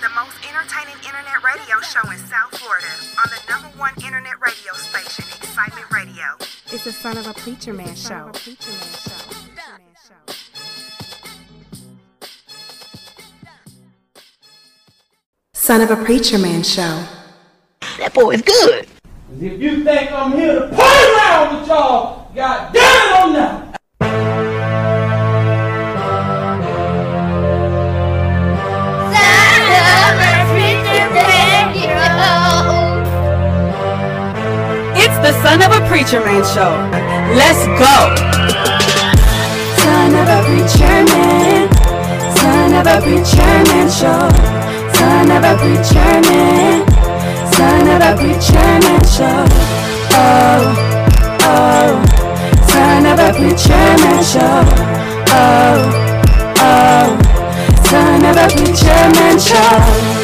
the most entertaining internet radio show in South Florida on the number one internet radio station, Excitement Radio. It's the son of a preacher man show. Son of a preacher man show. That boy is good. If you think I'm here to play around with y'all, god damn it, I'm not. The Son of a Preacher Man show. Let's go. Son of a preacher man, son of a preacher man show, son of a preacher man, son of a preacher man show. Oh, oh, son of a preacher man show. Oh, oh, son of a preacher man show.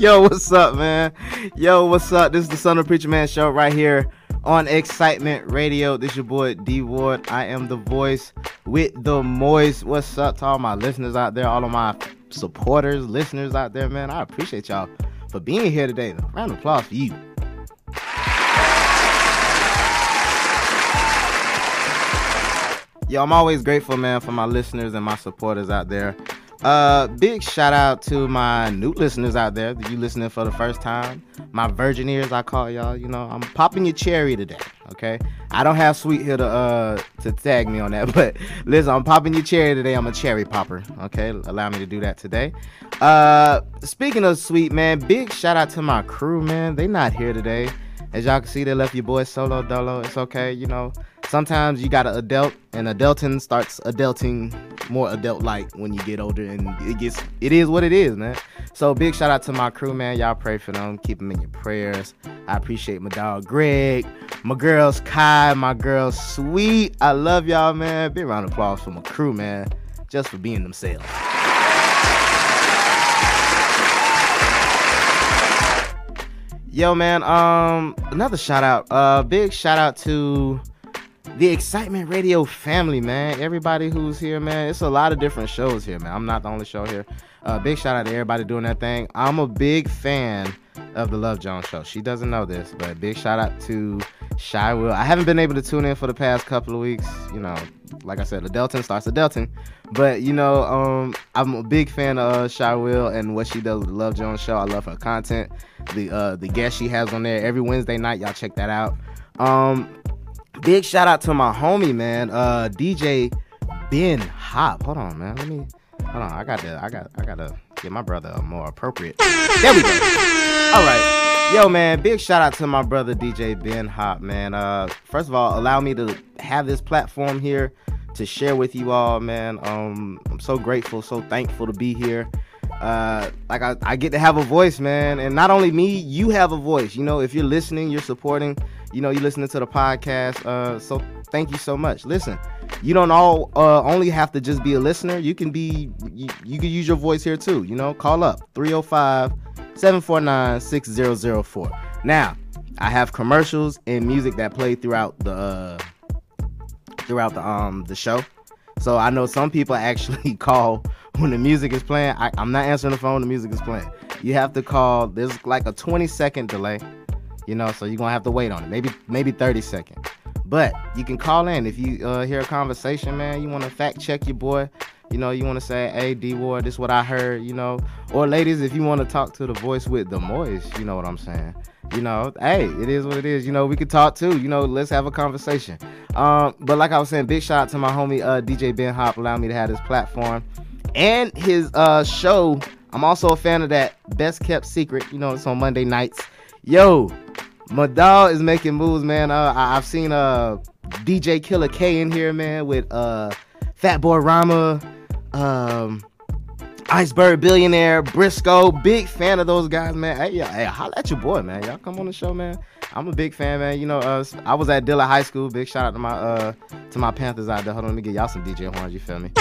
Yo, what's up, man? Yo, what's up? This is the Son of Preacher Man show right here on Excitement Radio. This your boy D Ward. I am the voice with the moist. What's up to all my listeners out there, all of my supporters, listeners out there, man? I appreciate y'all for being here today. Round of applause for you. Yo, I'm always grateful, man, for my listeners and my supporters out there. Uh, big shout out to my new listeners out there you listening for the first time. My virgin ears, I call y'all. You know, I'm popping your cherry today. Okay, I don't have sweet here to uh to tag me on that, but listen, I'm popping your cherry today. I'm a cherry popper. Okay, allow me to do that today. Uh, speaking of sweet, man, big shout out to my crew, man. They not here today. As y'all can see, they left your boy solo dolo. It's okay, you know. Sometimes you gotta adult, and adulting starts adulting more adult like when you get older, and it gets it is what it is, man. So big shout out to my crew, man. Y'all pray for them, keep them in your prayers. I appreciate my dog Greg, my girls Kai, my girls Sweet. I love y'all, man. Big round of applause for my crew, man, just for being themselves. Yo, man. Um, another shout out. Uh, big shout out to the Excitement Radio family, man. Everybody who's here, man. It's a lot of different shows here, man. I'm not the only show here. Uh, big shout out to everybody doing that thing. I'm a big fan of the Love Jones show. She doesn't know this, but big shout out to Shy Will. I haven't been able to tune in for the past couple of weeks. You know, like I said, the Delton starts the Delton. But you know, um, I'm a big fan of uh, Shy Will and what she does with the Love Jones show. I love her content. The uh, the guests she has on there every Wednesday night. Y'all check that out. Um, big shout out to my homie, man, uh, DJ Ben Hop. Hold on, man. Let me. Hold on. I got to. I got. I gotta get my brother a more appropriate. There we go. All right. Yo, man, big shout out to my brother DJ Ben Hop, man. Uh, first of all, allow me to have this platform here to share with you all, man. Um, I'm so grateful, so thankful to be here. Uh, like I, I get to have a voice, man, and not only me, you have a voice. You know, if you're listening, you're supporting. You know, you're listening to the podcast. Uh, so thank you so much. Listen, you don't all uh, only have to just be a listener. You can be, you, you can use your voice here too. You know, call up 305 749 6004. Now, I have commercials and music that play throughout the uh, throughout the um the show. So I know some people actually call when the music is playing. I, I'm not answering the phone. The music is playing. You have to call. There's like a 20 second delay, you know. So you're gonna have to wait on it. Maybe maybe 30 seconds. But you can call in if you uh, hear a conversation, man. You want to fact check your boy. You know, you want to say, "Hey, D Ward, this is what I heard." You know, or ladies, if you want to talk to the voice with the moist, you know what I'm saying. You know, hey, it is what it is. You know, we could talk too. You know, let's have a conversation. Um, but like I was saying, big shout out to my homie uh, DJ Ben Hop, allowing me to have this platform and his uh, show. I'm also a fan of that Best Kept Secret. You know, it's on Monday nights. Yo, my dog is making moves, man. Uh, I- I've seen uh DJ Killer K in here, man, with uh Fat Boy Rama, um, Iceberg Billionaire, Briscoe. Big fan of those guys, man. Hey, yeah, hey, holla at your boy, man. Y'all come on the show, man. I'm a big fan, man. You know, uh, I was at Dillard High School. Big shout out to my uh to my Panthers out there. Hold on, let me get y'all some DJ horns. You feel me?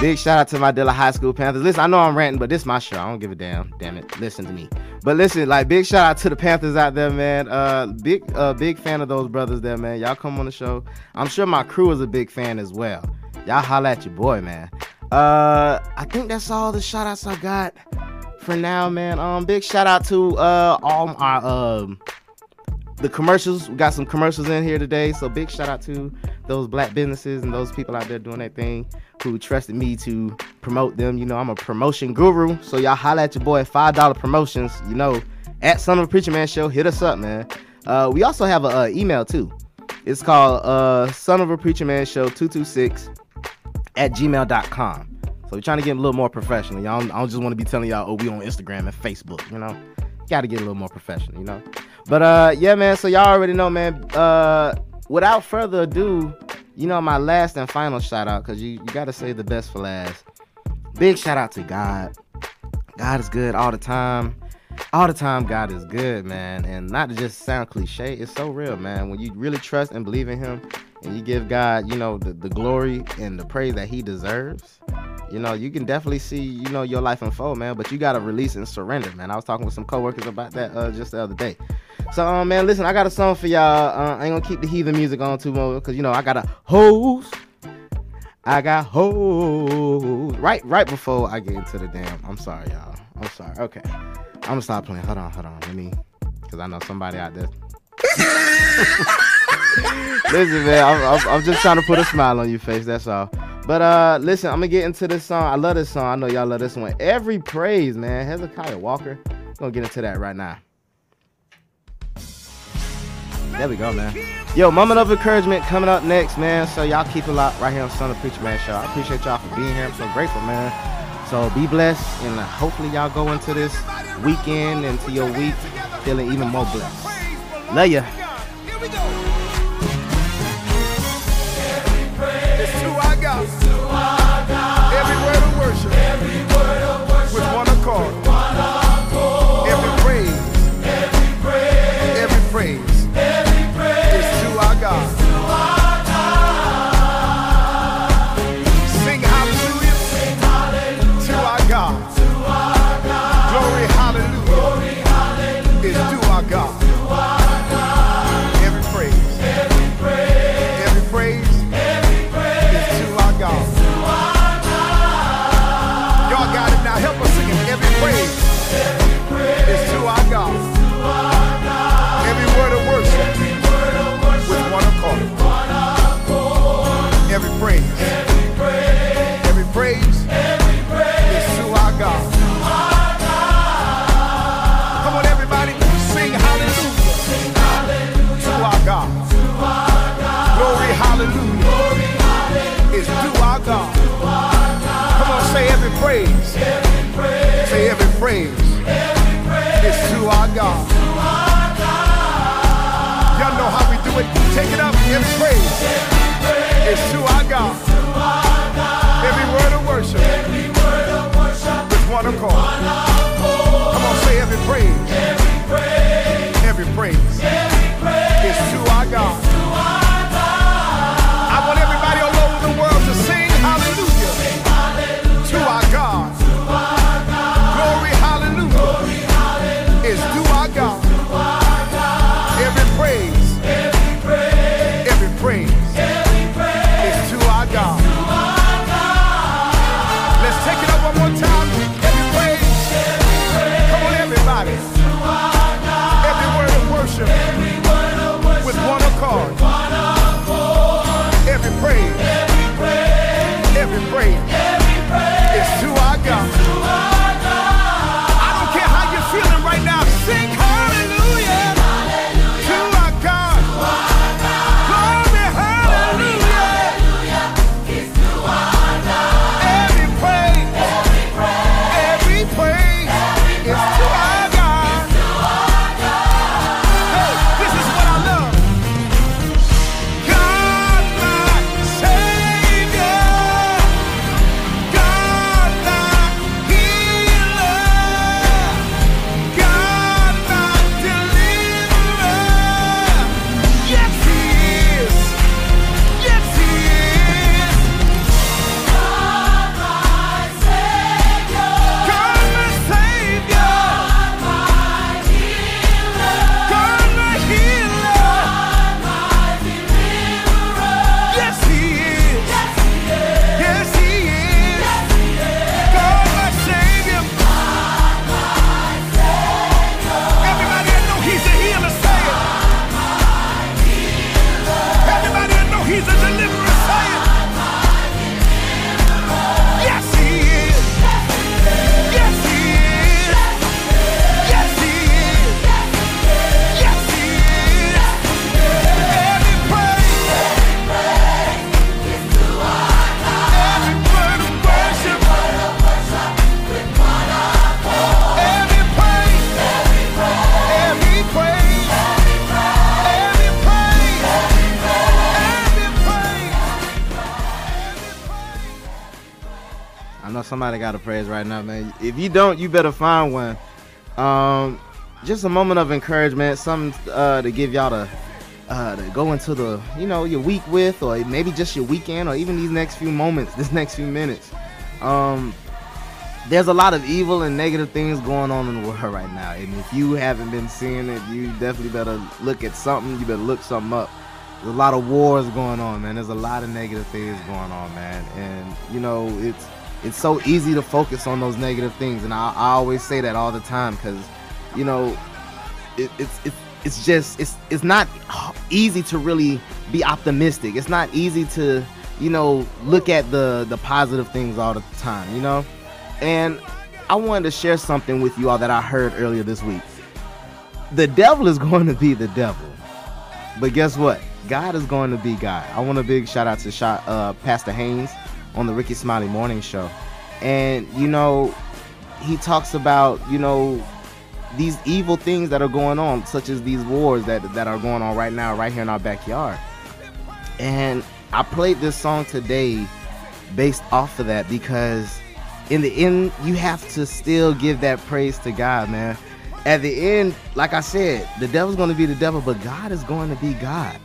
Big shout out to my Dillard High School Panthers. Listen, I know I'm ranting, but this is my show. I don't give a damn. Damn it. Listen to me. But listen, like big shout out to the Panthers out there, man. Uh big uh big fan of those brothers there, man. Y'all come on the show. I'm sure my crew is a big fan as well. Y'all holla at your boy, man. Uh I think that's all the shout outs I got for now, man. Um big shout out to uh all our um the commercials. We got some commercials in here today. So big shout out to those black businesses and those people out there doing their thing who trusted me to promote them. You know, I'm a promotion guru. So y'all holla at your boy five dollar promotions. You know, at Son of a Preacher Man Show. Hit us up, man. Uh, we also have a, uh email too. It's called uh, Son of a Preacher Man Show 226 at gmail.com. So we're trying to get a little more professional. Y'all, I don't just want to be telling y'all, oh, we on Instagram and Facebook, you know? Got to get a little more professional, you know? But uh, yeah, man. So y'all already know, man. Uh, without further ado, you know my last and final shout out because you, you got to say the best for last. Big shout out to God. God is good all the time. All the time, God is good, man. And not to just sound cliche, it's so real, man. When you really trust and believe in Him and you give God, you know, the, the glory and the praise that He deserves, you know, you can definitely see, you know, your life unfold, man. But you gotta release and surrender, man. I was talking with some coworkers about that uh, just the other day. So, um, man, listen, I got a song for y'all. Uh, I ain't gonna keep the heathen music on too much because you know I got a hose. I got hose. Right, right before I get into the damn. I'm sorry, y'all. I'm sorry. Okay, I'm gonna stop playing. Hold on, hold on. Let me, because I know somebody out there. listen, man, I'm, I'm, I'm just trying to put a smile on your face. That's all. But uh, listen, I'm gonna get into this song. I love this song. I know y'all love this one. Every praise, man. Hezekiah Walker. gonna get into that right now. There we go, man. Yo, moment of encouragement coming up next, man. So y'all keep it locked right here on Son of Preacher Man Show. I appreciate y'all for being here. I'm so grateful, man. So be blessed, and uh, hopefully y'all go into this weekend, into your week, feeling even more blessed. Love ya. Every word of worship. Say every praise is to our God. Y'all know how we do it. Take it up. Every praise is to our God. Every word of worship with one accord. Know somebody got a praise right now, man. If you don't, you better find one. Um, just a moment of encouragement, something uh, to give y'all to uh, to go into the you know your week with, or maybe just your weekend, or even these next few moments, this next few minutes. Um, there's a lot of evil and negative things going on in the world right now, and if you haven't been seeing it, you definitely better look at something. You better look something up. There's a lot of wars going on, man. There's a lot of negative things going on, man, and you know it's it's so easy to focus on those negative things, and I, I always say that all the time because you know it, it's it's it's just it's it's not easy to really be optimistic. It's not easy to you know look at the the positive things all the time. You know, and I wanted to share something with you all that I heard earlier this week. The devil is going to be the devil, but guess what? God is going to be God. I want a big shout out to uh, Pastor Haynes on the Rickey Smiley Morning Show, and you know he talks about you know these evil things that are going on, such as these wars that that are going on right now, right here in our backyard. And I played this song today based off of that because in the end, you have to still give that praise to God, man. At the end, like I said, the devil's going to be the devil, but God is going to be God.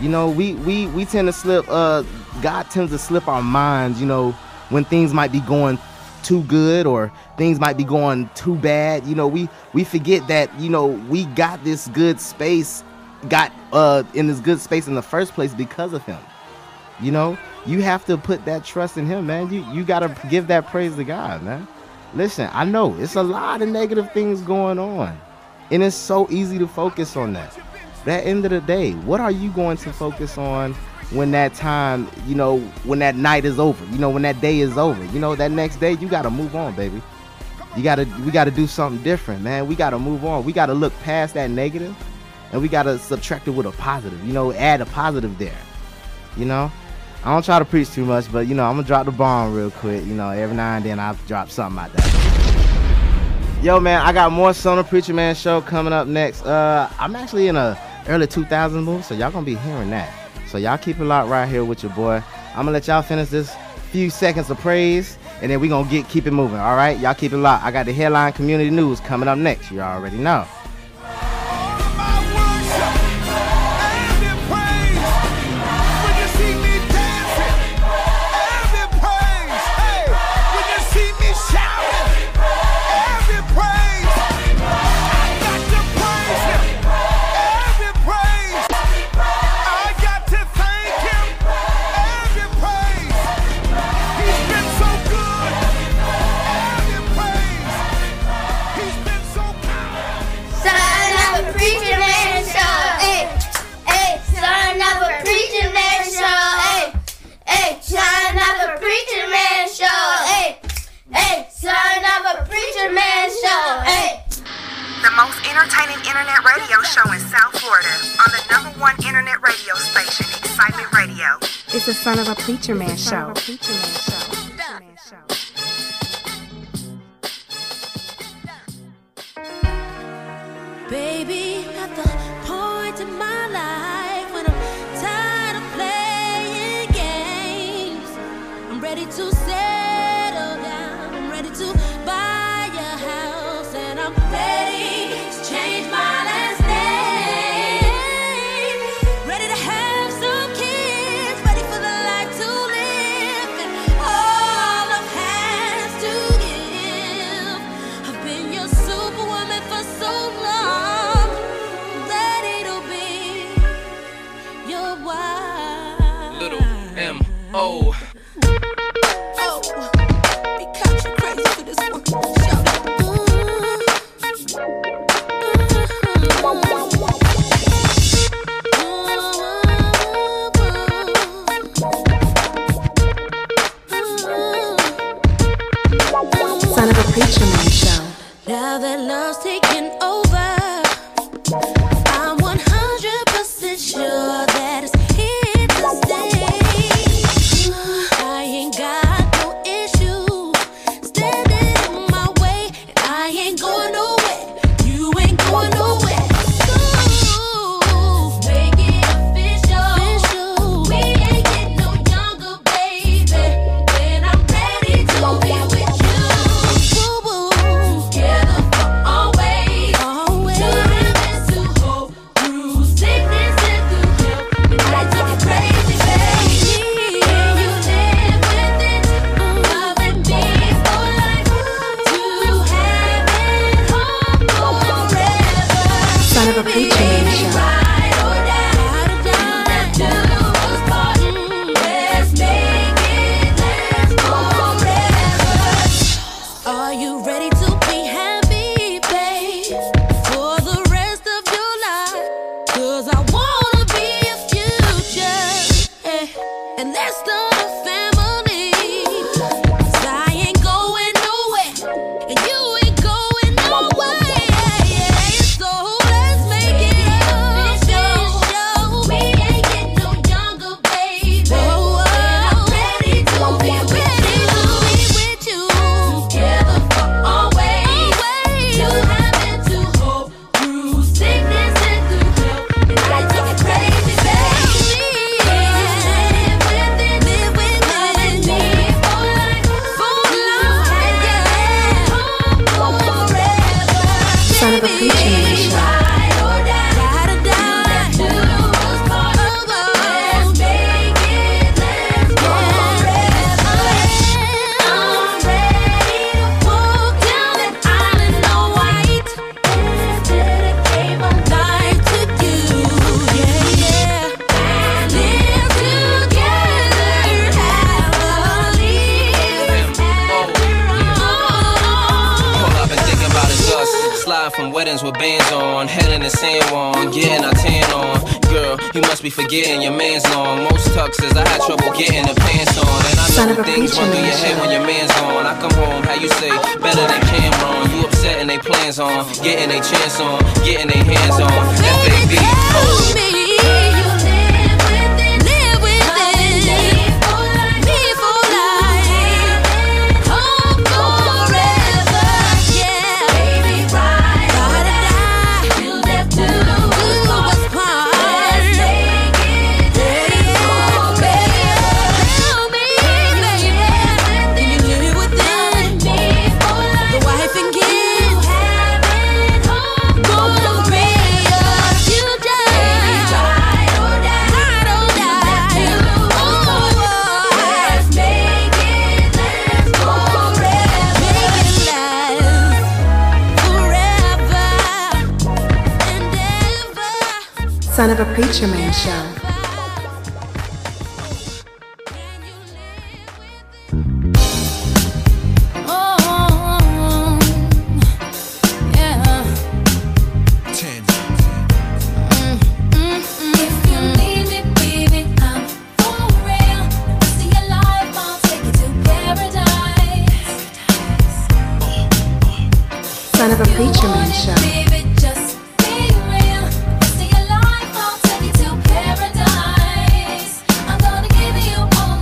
You know, we we we tend to slip. Uh, God tends to slip our minds. You know, when things might be going too good or things might be going too bad. You know, we we forget that you know we got this good space, got uh in this good space in the first place because of Him. You know, you have to put that trust in Him, man. You you gotta give that praise to God, man. Listen, I know it's a lot of negative things going on, and it's so easy to focus on that. But at the end of the day, what are you going to focus on when that time, you know, when that night is over, you know, when that day is over, you know, that next day you gotta move on, baby. You gotta we gotta do something different, man. We gotta move on. We gotta look past that negative and we gotta subtract it with a positive, you know, add a positive there. You know? I don't try to preach too much, but you know, I'm gonna drop the bomb real quick. You know, every now and then I'll drop something like that. Yo, man, I got more of Preacher Man show coming up next. Uh, I'm actually in a early 2000s movie, so y'all gonna be hearing that. So y'all keep it locked right here with your boy. I'm gonna let y'all finish this few seconds of praise, and then we gonna get keep it moving. All right, y'all keep it locked. I got the headline community news coming up next. You already know. Preacher man show.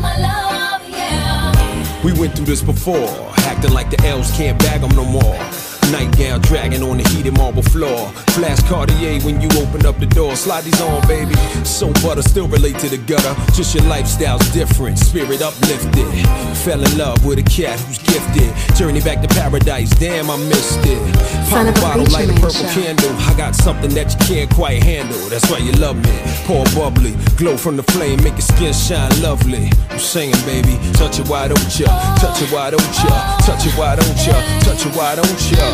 My love, yeah. We went through this before, acting like the elves can't bag them no more. Nightgown dragging on the heated marble floor. Flash Cartier when you open up the door. Slide these on, baby. So butter, still relate to the gutter. Just your lifestyle's different, spirit uplifted. Fell in love with a cat who's gifted. Journey back to paradise, damn, I missed it. Pop a bottle, light a purple candle. I got something that you can't quite handle. That's why you love me. Pour bubbly, glow from the flame, make your skin shine lovely. I'm singing, baby. Touch it, why don't ya? Touch it, why don't ya? Touch it, why don't ya? Touch it, why don't ya?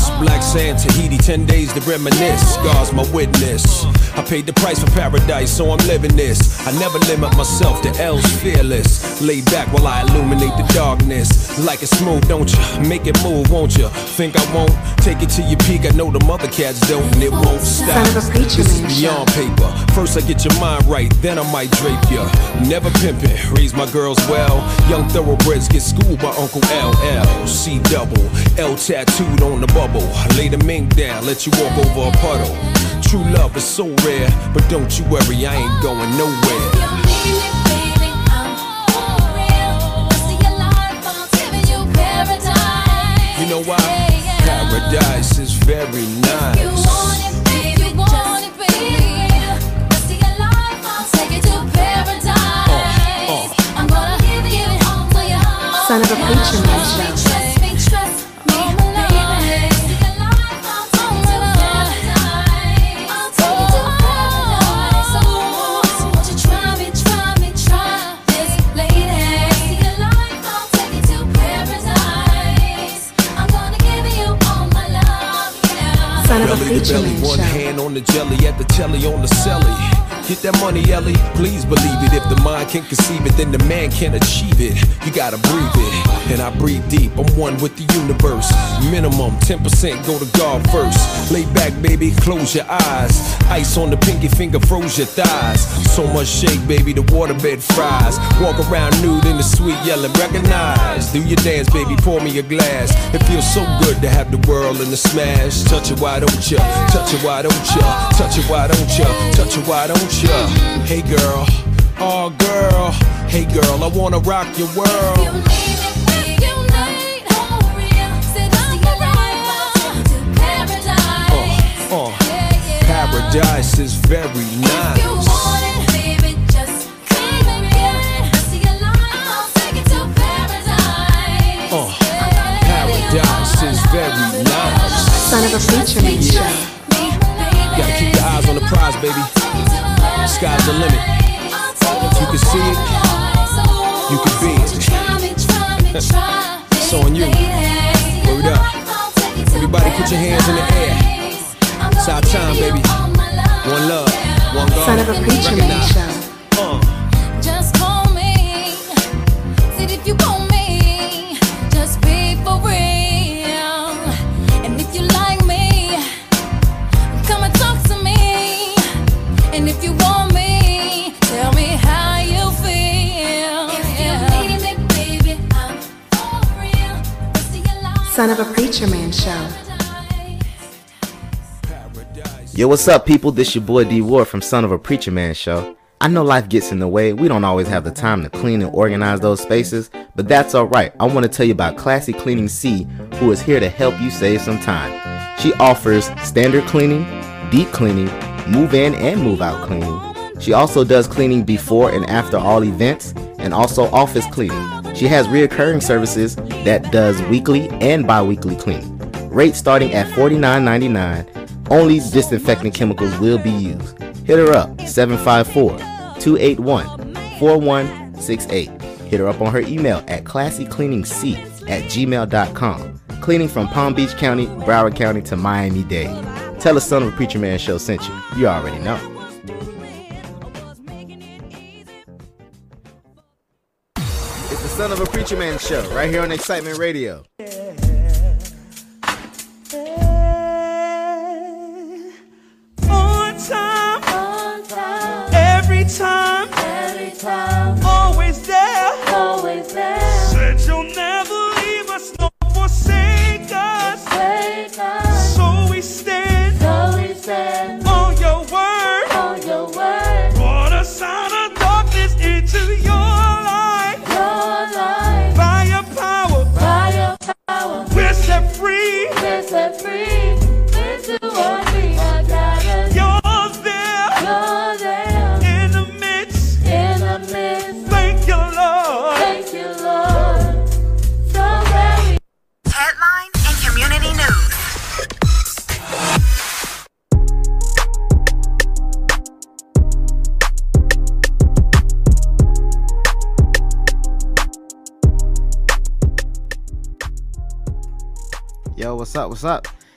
Black sand, Tahiti, 10 days to reminisce. God's my witness. I paid the price for paradise, so I'm living this. I never limit myself to L's fearless. Lay back while I illuminate the darkness. Like it smooth, don't you? Make it move, won't you? Think I won't? Take it to your peak. I know the mother cats don't, and it won't stop. Son of a preacher This is beyond paper. First, I get your mind right, then I might drape ya. Never pimping, raise my girls well. Young thoroughbreds get schooled by Uncle LL. C double, L tattooed on the bubble. Lay the mink down, let you walk over a puddle. True love is so rare, but don't you worry, I ain't going nowhere. You know why? Paradise is very nice. Uh, uh. Son of a preacher man show. Belly to belly, one hand on the jelly at the telly on the celly. Get that money, Ellie. Please believe it. If the mind can conceive it, then the man can achieve it. You gotta breathe it, and I breathe deep. I'm one with the universe. Minimum 10% go to God first. Lay back, baby, close your eyes. Ice on the pinky finger froze your thighs. So much shake, baby, the waterbed fries. Walk around nude in the sweet yelling, recognize. Do your dance, baby, pour me a glass. It feels so good to have the world in the smash. Touch it, why don't ya? Touch it, why don't ya? Touch it, why don't ya? Touch it, why don't ya? Hey girl, oh girl, hey girl, I wanna rock your world. Uh, paradise is very nice. Uh, paradise is very nice. Son of a preacher man. show. Gotta keep your eyes on the prize, baby. Sky's the limit. If you can see it, you can be it. it's on you. Word up. Everybody put your hands in the air. It's our time, baby. One love, one God. Son of a preacher man show. Son of a preacher man show. Yo, what's up, people? This your boy D Ward from Son of a Preacher Man Show. I know life gets in the way. We don't always have the time to clean and organize those spaces, but that's alright. I want to tell you about Classy Cleaning C, who is here to help you save some time. She offers standard cleaning, deep cleaning, move in and move out cleaning. She also does cleaning before and after all events and also office cleaning. She has reoccurring services that does weekly and bi-weekly cleaning. Rates starting at $49.99. Only disinfecting chemicals will be used. Hit her up 754-281-4168. Hit her up on her email at classycleaningc at gmail.com. Cleaning from Palm Beach County, Broward County to Miami-Dade. Tell a son of a preacher man show sent you. You already know. Son of a preacher man show right here on Excitement Radio. On time, every time, always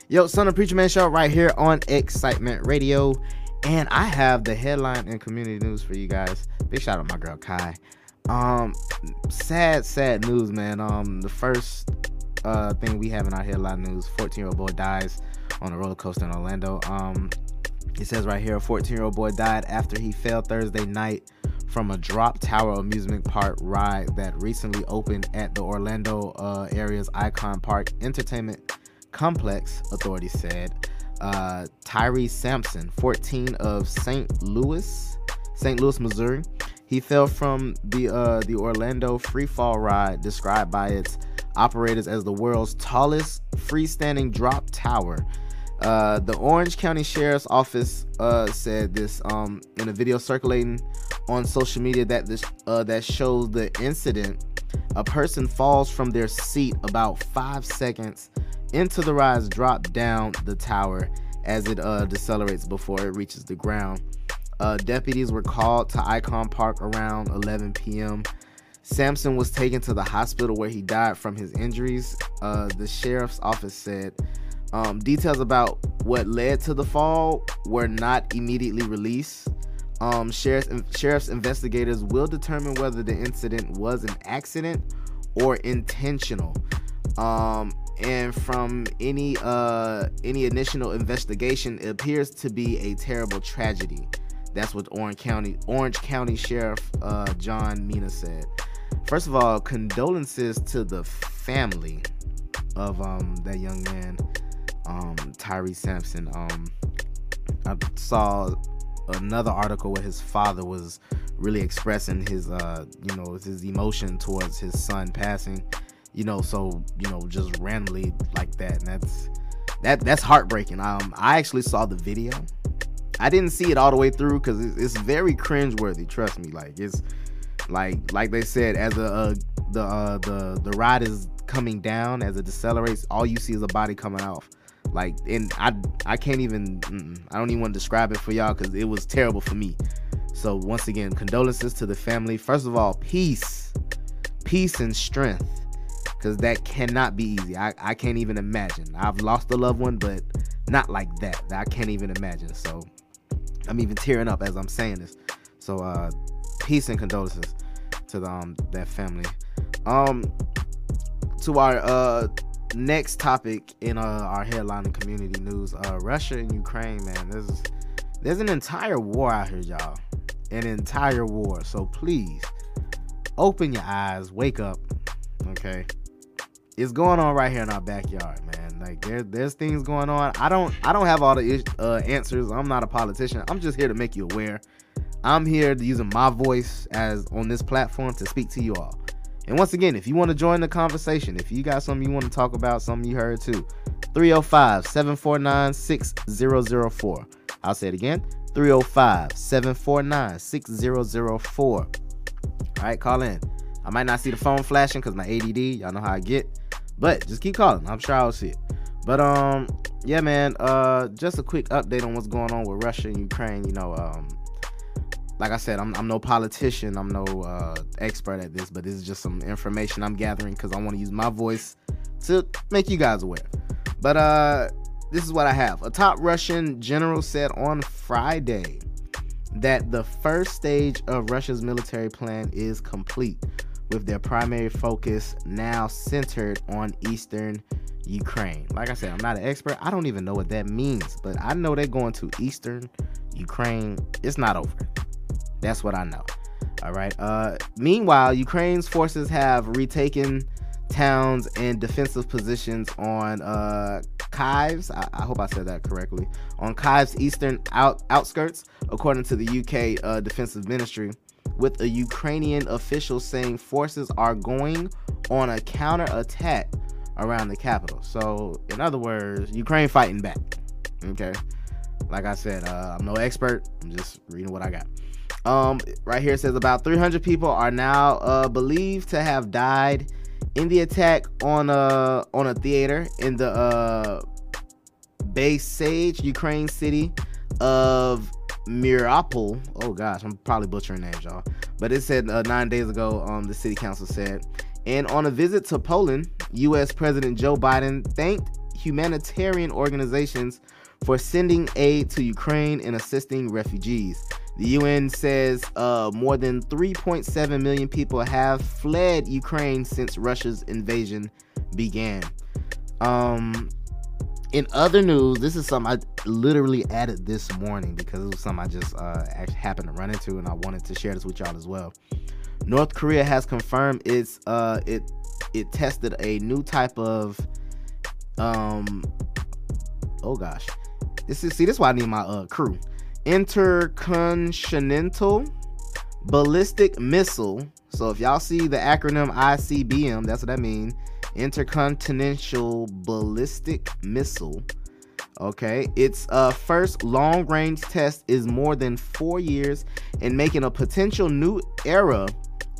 Yo, Son of Preacher Man Show right here on Excitement Radio. And I have the headline and community news for you guys. Big shout out to my girl Kai. Um, sad, sad news, man. Um, the first uh thing we have in our headline news: 14 year old boy dies on a roller coaster in Orlando. Um, it says right here, a 14 year old boy died after he fell Thursday night from a drop tower amusement park ride that recently opened at the Orlando uh, area's Icon Park Entertainment Complex, authorities said. Uh, Tyree Sampson, 14 of St. Louis, St. Louis, Missouri. He fell from the uh, the Orlando free fall ride, described by its operators as the world's tallest freestanding drop tower. Uh, the Orange County Sheriff's Office uh, said this um, in a video circulating on social media that this uh, that shows the incident. A person falls from their seat about five seconds into the rise drop down the tower as it uh, decelerates before it reaches the ground. Uh, deputies were called to Icon Park around 11 p.m. Sampson was taken to the hospital where he died from his injuries. Uh, the sheriff's office said Um, details about what led to the fall were not immediately released. Um, sheriff's, sheriff's investigators will determine whether the incident was an accident or intentional. Um, and from any uh, any initial investigation, it appears to be a terrible tragedy. That's what Orange County Orange County Sheriff uh, John Mina said. First of all, condolences to the family of um, that young man, um, Tyree Sampson. Um, I saw another article where his father was really expressing his, uh, you know, his emotion towards his son passing. You know, so you know, just randomly like that, and that's that that's heartbreaking. Um, I actually saw the video. I didn't see it all the way through because it's, it's very cringeworthy. Trust me, like it's like like they said, as a the uh, the the ride is coming down, as it decelerates, all you see is a body coming off. Like, and I I can't even I don't even want to describe it for y'all because it was terrible for me. So once again, condolences to the family. First of all, peace, peace and strength, because that cannot be easy. I I can't even imagine. I've lost a loved one, but not like that. I can't even imagine. So I'm even tearing up as I'm saying this. So uh, peace and condolences to the, um that family. Um, to our uh next topic in uh, our headline community news, uh, Russia and Ukraine, man. There's there's an entire war out here, y'all. An entire war. So please open your eyes, wake up. Okay. It's going on right here in our backyard, man. Like there, there's things going on. I don't I don't have all the uh, answers. I'm not a politician. I'm just here to make you aware. I'm here using my voice as on this platform to speak to you all. And once again, if you want to join the conversation, if you got something you want to talk about, something you heard too, 305 749 6004. I'll say it again 305 749 6004. All right, call in. I might not see the phone flashing because my ADD, y'all know how I get, but just keep calling. I'm sure I'll see it. But um, yeah, man. Uh, just a quick update on what's going on with Russia and Ukraine. You know, um, like I said, I'm, I'm no politician, I'm no uh, expert at this, but this is just some information I'm gathering because I want to use my voice to make you guys aware. But uh, this is what I have. A top Russian general said on Friday that the first stage of Russia's military plan is complete, with their primary focus now centered on eastern Ukraine. Like I said, I'm not an expert. I don't even know what that means, but I know they're going to eastern Ukraine. It's not over. That's what I know. All right. Uh, meanwhile, Ukraine's forces have retaken towns and defensive positions on uh, Kyiv's. I, I, hope I said that correctly. On Kyiv's eastern out, outskirts, according to the UK uh, Defensive Ministry, with a Ukrainian official saying forces are going on a counter attack around the capital. So, in other words, Ukraine fighting back. Okay. Like I said, uh, I'm no expert. I'm just reading what I got. Um, right here it says about 300 people are now uh, believed to have died in the attack on a on a theater in the uh, Sage, Ukraine city of Mirapol. Oh gosh, I'm probably butchering names, y'all. But it said uh, nine days ago, um, the city council said. And on a visit to Poland, U.S. President Joe Biden thanked humanitarian organizations for sending aid to Ukraine and assisting refugees. The UN says uh, more than 3.7 million people have fled Ukraine since Russia's invasion began. Um, in other news, this is something I literally added this morning because it was something I just uh, actually happened to run into, and I wanted to share this with y'all as well. North Korea has confirmed it's uh, it it tested a new type of um oh gosh this is see this is why I need my uh crew intercontinental ballistic missile. So if y'all see the acronym ICBM, that's what I mean. Intercontinental ballistic missile. Okay, its uh, first long range test is more than four years and making a potential new era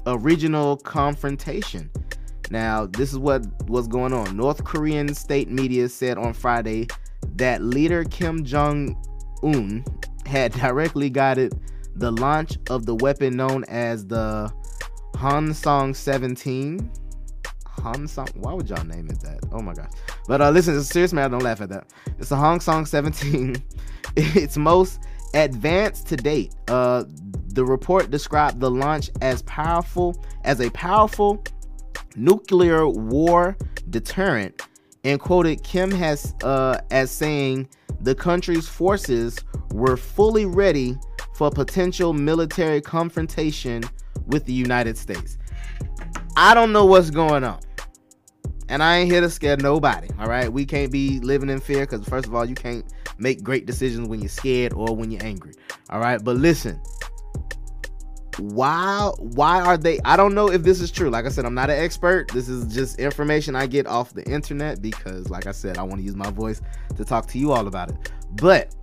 of regional confrontation. Now, this is what was going on. North Korean state media said on Friday that leader Kim Jong Un had directly guided the launch of the weapon known as the Hwasong 17. Hong Song. Why would y'all name it that? Oh my gosh. But uh, listen, it's a serious matter. Don't laugh at that. It's a Hong Song 17. it's most advanced to date. Uh, the report described the launch as powerful as a powerful nuclear war deterrent and quoted Kim has uh, as saying the country's forces were fully ready for potential military confrontation with the United States. I don't know what's going on. And I ain't here to scare nobody. All right. We can't be living in fear because, first of all, you can't make great decisions when you're scared or when you're angry. All right. But listen, why why are they i don't know if this is true like i said i'm not an expert this is just information i get off the internet because like i said i want to use my voice to talk to you all about it but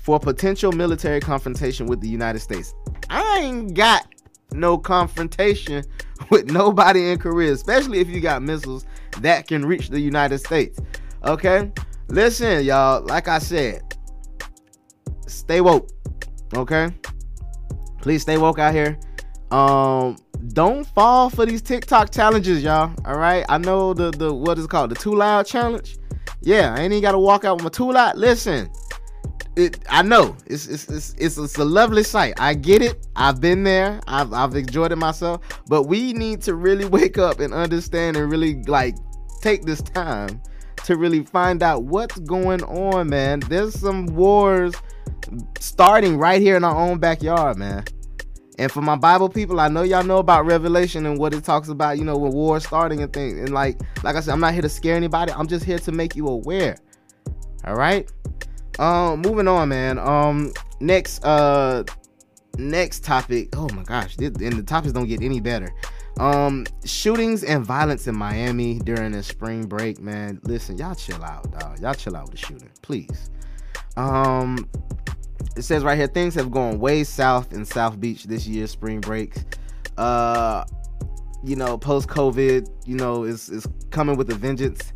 for potential military confrontation with the united states i ain't got no confrontation with nobody in korea especially if you got missiles that can reach the united states okay listen y'all like i said stay woke okay Please stay woke out here. Um, don't fall for these TikTok challenges, y'all. All right. I know the the what is it called the too loud challenge. Yeah, I ain't even gotta walk out with my too loud. Listen, it, I know it's, it's it's, it's it's a lovely sight. I get it. I've been there. I've I've enjoyed it myself. But we need to really wake up and understand and really like take this time to really find out what's going on, man. There's some wars starting right here in our own backyard, man. And for my Bible people, I know y'all know about Revelation and what it talks about, you know, with war starting and things. And like, like I said, I'm not here to scare anybody. I'm just here to make you aware. All right. Um, moving on, man. Um, next, uh, next topic. Oh my gosh, and the topics don't get any better. Um, shootings and violence in Miami during the spring break, man. Listen, y'all chill out, dog. Y'all chill out with the shooting, please. Um, it says right here things have gone way south in South Beach this year, spring breaks. Uh, you know, post COVID, you know, is is coming with a vengeance,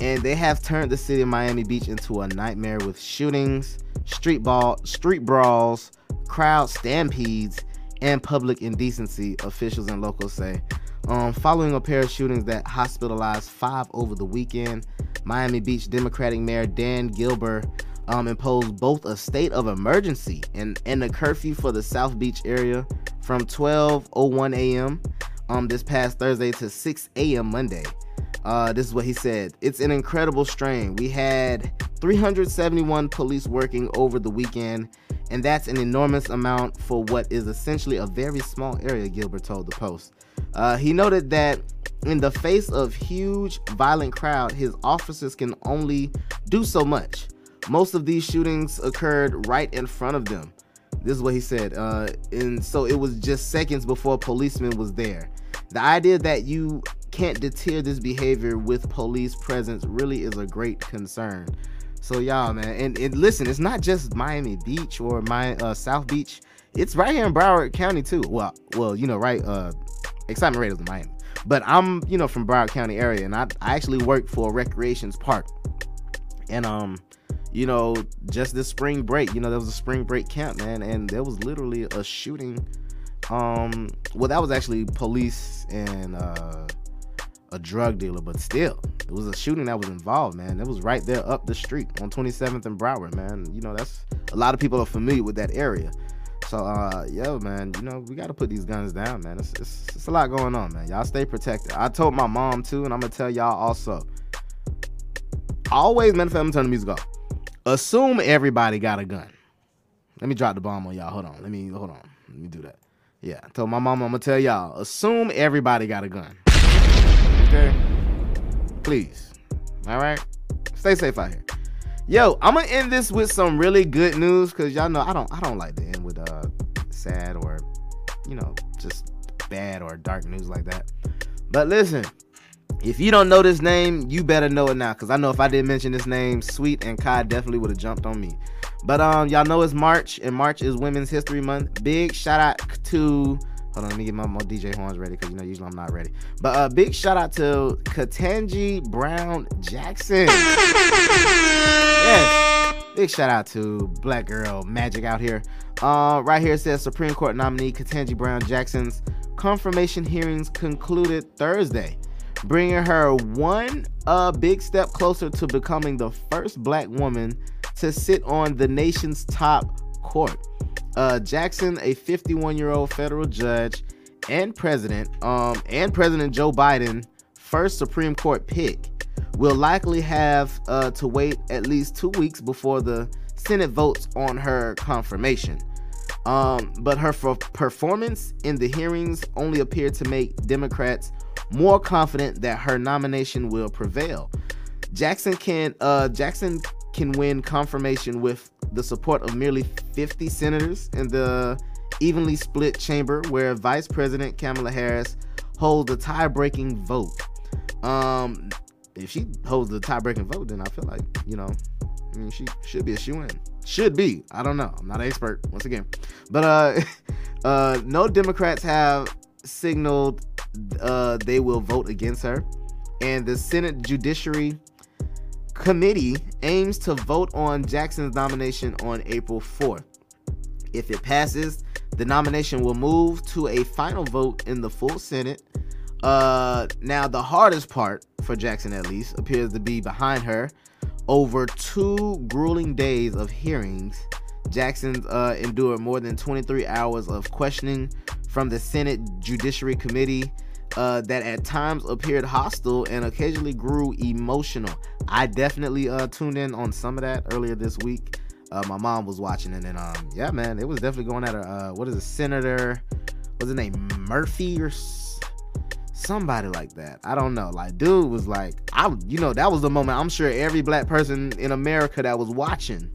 and they have turned the city of Miami Beach into a nightmare with shootings, street ball, street brawls, crowd stampedes, and public indecency. Officials and locals say. Um, following a pair of shootings that hospitalized five over the weekend, Miami Beach Democratic Mayor Dan Gelber um, imposed both a state of emergency and, and a curfew for the South Beach area from 12:01 a.m. Um, this past Thursday to 6 a.m. Monday. Uh, this is what he said. It's an incredible strain. We had 371 police working over the weekend, and that's an enormous amount for what is essentially a very small area, Gelber told the Post. Uh, he noted that in the face of huge violent crowd, his officers can only do so much. Most of these shootings occurred right in front of them. This is what he said. Uh, and so it was just seconds before a policeman was there. The idea that you can't deter this behavior with police presence really is a great concern. So y'all, man, and, and listen, it's not just Miami Beach or my uh, South Beach. It's right here in Broward County too. Well, well, you know, right? Uh, Excitement Raiders in Miami. But I'm, you know, from Broward County area, and I, I actually work for a recreations park. And um, you know, just this spring break, you know, there was a spring break camp, man, and there was literally a shooting. Um, well, that was actually police and uh, a drug dealer, but still, it was a shooting that was involved, man. It was right there up the street on 27th and Broward, man. You know, that's a lot of people are familiar with that area. So, uh, yo, man, you know, we got to put these guns down, man. It's, it's, it's a lot going on, man. Y'all stay protected. I told my mom too, and I'm gonna tell y'all also. Always, man, I'm turn the music off assume everybody got a gun. Let me drop the bomb on y'all. Hold on. Let me hold on. Let me do that. Yeah. I told my mom I'm gonna tell y'all. Assume everybody got a gun. Okay. Please. All right. Stay safe out here. Yo, I'm gonna end this with some really good news because y'all know I don't I don't like to end with uh sad or you know just bad or dark news like that. But listen, if you don't know this name, you better know it now. Cause I know if I didn't mention this name, Sweet and Kai definitely would have jumped on me. But um, y'all know it's March, and March is Women's History Month. Big shout out to Hold on, let me get my, my DJ horns ready because you know usually I'm not ready. But uh, big shout out to Ketanji Brown Jackson. yes, big shout out to Black Girl Magic out here. Uh, right here it says Supreme Court nominee Ketanji Brown Jackson's confirmation hearings concluded Thursday, bringing her one uh, big step closer to becoming the first black woman to sit on the nation's top court. Uh, Jackson, a 51 year old federal judge and president, um, and President Joe Biden, first Supreme Court pick, will likely have uh, to wait at least two weeks before the Senate votes on her confirmation. Um, but her performance in the hearings only appeared to make Democrats more confident that her nomination will prevail. Jackson can uh, Jackson can win confirmation with the support of merely 50 senators in the evenly split chamber, where Vice President Kamala Harris holds the tie-breaking vote. Um, if she holds the tie-breaking vote, then I feel like you know, I mean, she should be a shoe in. Should be. I don't know. I'm not an expert once again, but uh, uh, no Democrats have signaled uh they will vote against her, and the Senate Judiciary Committee aims to vote on Jackson's nomination on April 4th. If it passes, the nomination will move to a final vote in the full Senate. Uh, now, the hardest part for Jackson, at least, appears to be behind her. Over two grueling days of hearings, Jackson uh, endured more than 23 hours of questioning from the Senate Judiciary Committee uh, that at times appeared hostile and occasionally grew emotional. I definitely uh, tuned in on some of that earlier this week. Uh, my mom was watching it, and um, yeah, man, it was definitely going at a Uh, what is it, Senator? What's his name? Murphy or somebody like that? I don't know. Like, dude was like, I, you know, that was the moment. I'm sure every black person in America that was watching,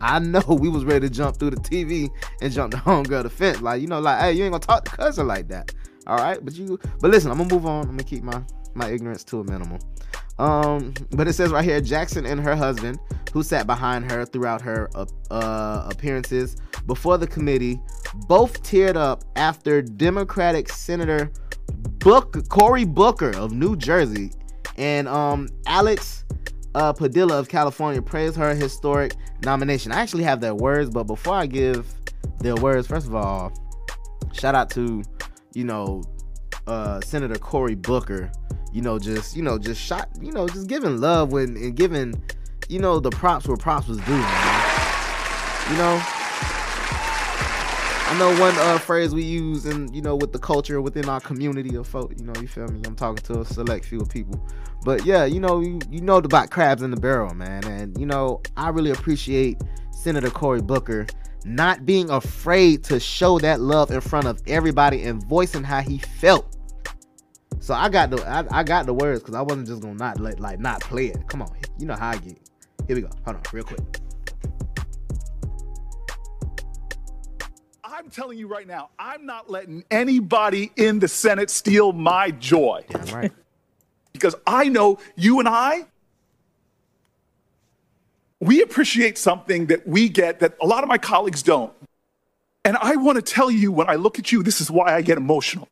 I know we was ready to jump through the TV and jump the homegirl the fence. Like, you know, like, hey, you ain't gonna talk to cousin like that. All right, but you, but listen, I'm gonna move on. I'm gonna keep my my ignorance to a minimum. Um, but it says right here Jackson and her husband, who sat behind her throughout her uh, uh, appearances before the committee, both teared up after Democratic Senator Book Cory Booker of New Jersey and um, Alex uh, Padilla of California praised her historic nomination. I actually have their words, but before I give their words, first of all, shout out to you know uh, Senator Cory Booker you know, just you know, just shot, you know, just giving love when and giving, you know, the props where props was due, man. You know, I know one uh, phrase we use and you know with the culture within our community of folk. You know, you feel me? I'm talking to a select few people, but yeah, you know, you, you know about crabs in the barrel, man, and you know, I really appreciate Senator Cory Booker not being afraid to show that love in front of everybody and voicing how he felt so I got the I, I got the words because I wasn't just gonna not let like not play it. Come on, you know how I get. Here we go. Hold on, real quick. I'm telling you right now, I'm not letting anybody in the Senate steal my joy. Damn right. because I know you and I, we appreciate something that we get that a lot of my colleagues don't. And I want to tell you when I look at you, this is why I get emotional.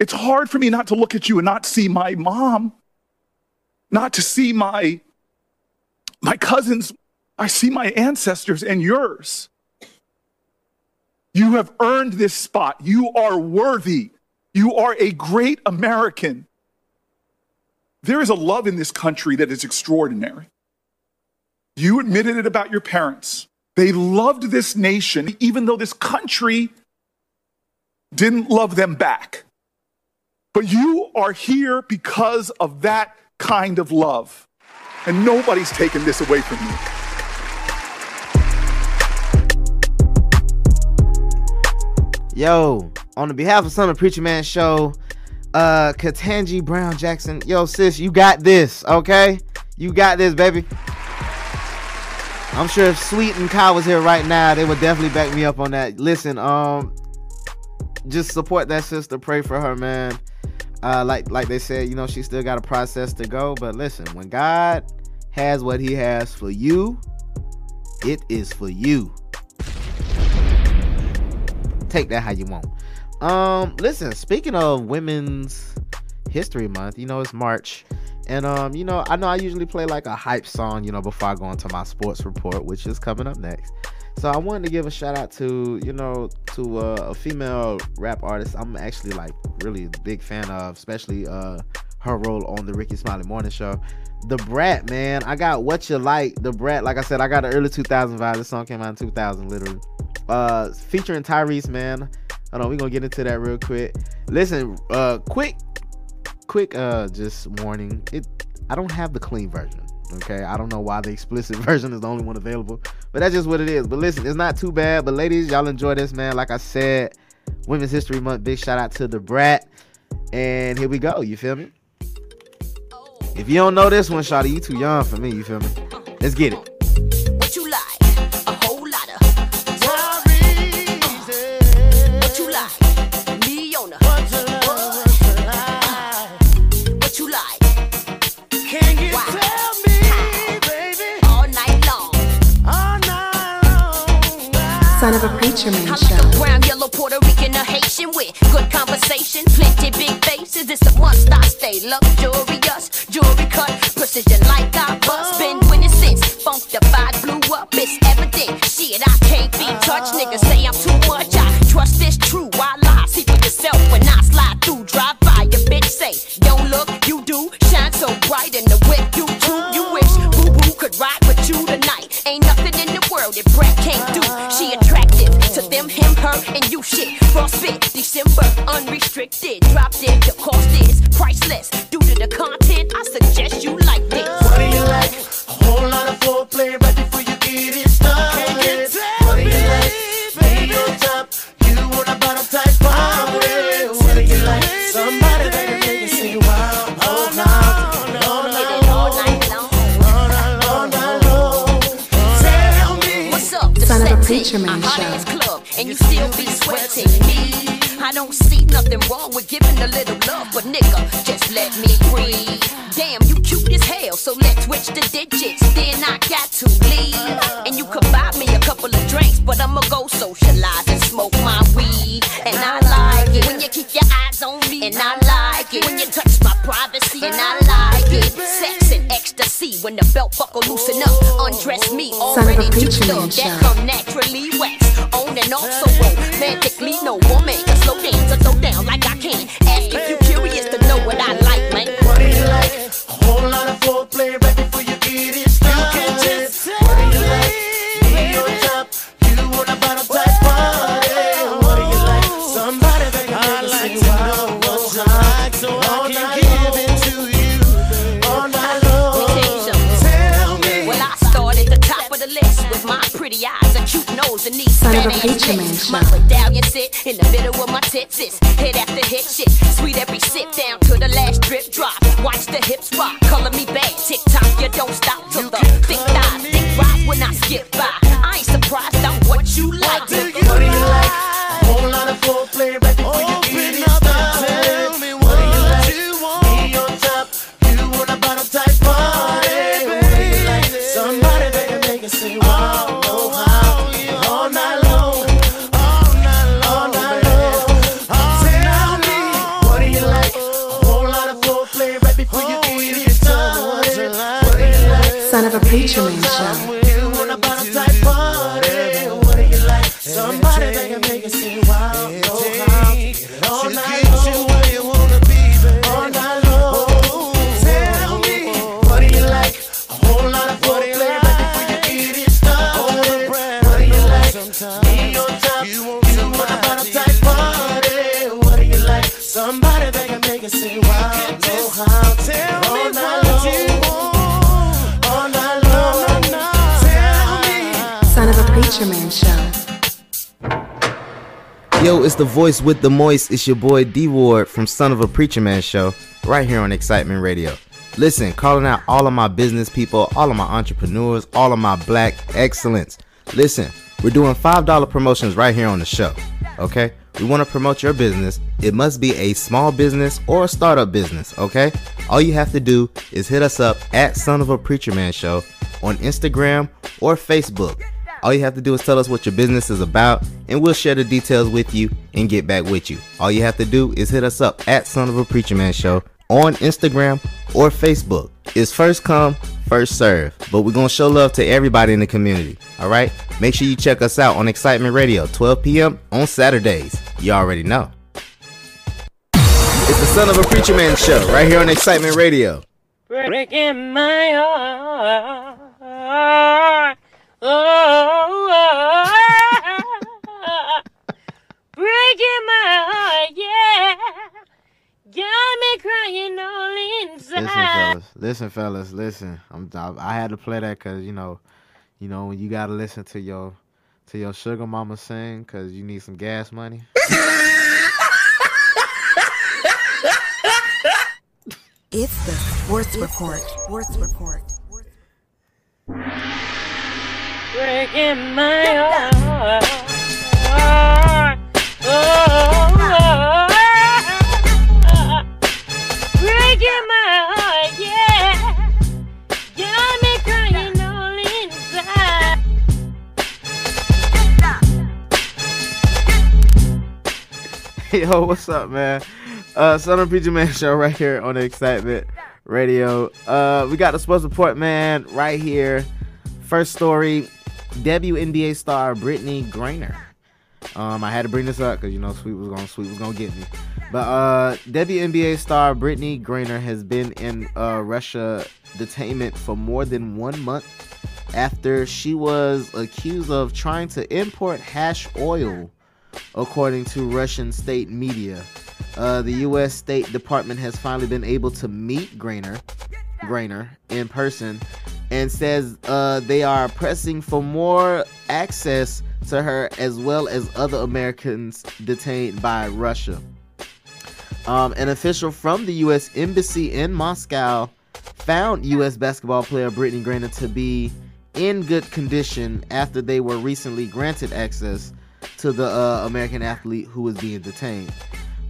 It's hard for me not to look at you and not see my mom, not to see my my cousins. I see my ancestors and yours. You have earned this spot. You are worthy. You are a great American. There is a love in this country that is extraordinary. You admitted it about your parents. They loved this nation, even though this country didn't love them back. But you are here because of that kind of love. And nobody's taken this away from you. Yo, on the behalf of Son of Preacher Man Show, uh, Ketanji Brown Jackson, yo, sis, you got this, okay? You got this, baby. I'm sure if Sweet and Kyle was here right now, they would definitely back me up on that. Listen, um, just support that sister, pray for her, man. Uh, like like they said, you know, she still got a process to go. But listen, when God has what He has for you, it is for you. Take that how you want. Um, listen, speaking of Women's History Month, you know, it's March. And um, you know, I know I usually play like a hype song, you know, before I go into my sports report, which is coming up next. So I wanted to give a shout out to you know to uh, a female rap artist. I'm actually like really a big fan of, especially uh, her role on the Rickey Smiley Morning Show. Da Brat, man, I got what you like. Da Brat, like I said, I got an early 2000 vibe. This song came out in 2000, literally. Uh, featuring Tyrese, man. Hold on, we gonna get into that real quick. Listen, uh, quick, quick, uh, just warning. It, I don't have the clean version. Okay, I don't know why the explicit version is the only one available, but that's just what it is. But listen, it's not too bad. But ladies, y'all enjoy this, man. Like I said, Women's History Month. Big shout out to Da Brat. And here we go. You feel me? If you don't know this one, Shawty, you too young for me. You feel me? Let's get it. Son of a preacher man I show. like a brown, yellow, Puerto Rican, or Haitian with good conversation, plenty big faces. It's a must I stay luxurious, jewelry cut, precision like I bust. Oh. Been winning since Funkdafied, blew up. It's evident. Shit, I can't be touched. Niggas say I'm too much. I trust this true. Why lie? See for yourself when I slide through. Drive by your bitch, say, don't look, him, and you shit. Frostbit, December, unrestricted. Drop dead, the cost is priceless. Due to the content, I suggest you like this. What do you like? A whole lot of foreplay right before you get it started. What do you like? Me on top, you want a bottom type party. What do you like? Somebody that can make you say wow. Oh, oh, no, no, no, oh, all night long. all night long. Tell me. What's up? The Son of a setting, preacher man a hot show. Ass club, and you still be sweating me. I don't see nothing wrong with giving a little love, but nigga, just let me breathe. Damn, you cute as hell, so let's switch the digits. Then I got to leave, and you could buy me a couple of drinks, but I'ma go socialize and smoke my weed. And I like it when you keep your eyes on me, and I like it when you touch my privacy, and I like it. Sex and ecstasy when the belt buckle loosen up, undress me Son of a already juiced up. That come naturally wax on and off so romantically. No woman can slow down to the voice with the moist. It's your boy D Ward from Son of a Preacher Man Show, right here on Excitement Radio. Listen, calling out all of my business people, all of my entrepreneurs, all of my black excellence. Listen, we're doing $5 promotions right here on the show. Okay? We want to promote your business. It must be a small business or a startup business. Okay? All you have to do is hit us up at Son of a Preacher Man Show on Instagram or Facebook. All you have to do is tell us what your business is about, and we'll share the details with you and get back with you. All you have to do is hit us up at Son of a Preacher Man Show on Instagram or Facebook. It's first come, first serve. But we're gonna show love to everybody in the community. All right. Make sure you check us out on Excitement Radio, 12 p.m. on Saturdays. You already know. It's the Son of a Preacher Man show right here on Excitement Radio. breaking my heart. Oh, breaking my heart, yeah. Got me crying all Listen, inside. fellas. Listen, fellas. Listen. I'm. I, I had to play that because you know, you know when you gotta listen to your to your sugar mama sing because you need some gas money. It's the Sports Report. Sports Report. Breaking my heart. Oh, Yo, what's up, man? Uh, Southern PG Man show right here on the Excitement Radio. Uh, we got the sports report, man, right here. First story: WNBA star Brittney Griner. Um, I had to bring this up because you know Sweet was gonna Sweet was gonna get me. But uh, WNBA star Brittney Griner has been in uh, Russia detainment for more than one month after she was accused of trying to import hash oil, according to Russian state media. Uh, the U.S. State Department has finally been able to meet Grainer, Grainer in person, and says uh, they are pressing for more access to her as well as other Americans detained by Russia. Um, an official from the U.S. Embassy in Moscow found U.S. basketball player Brittney Griner to be in good condition after they were recently granted access to the uh, American athlete who was being detained.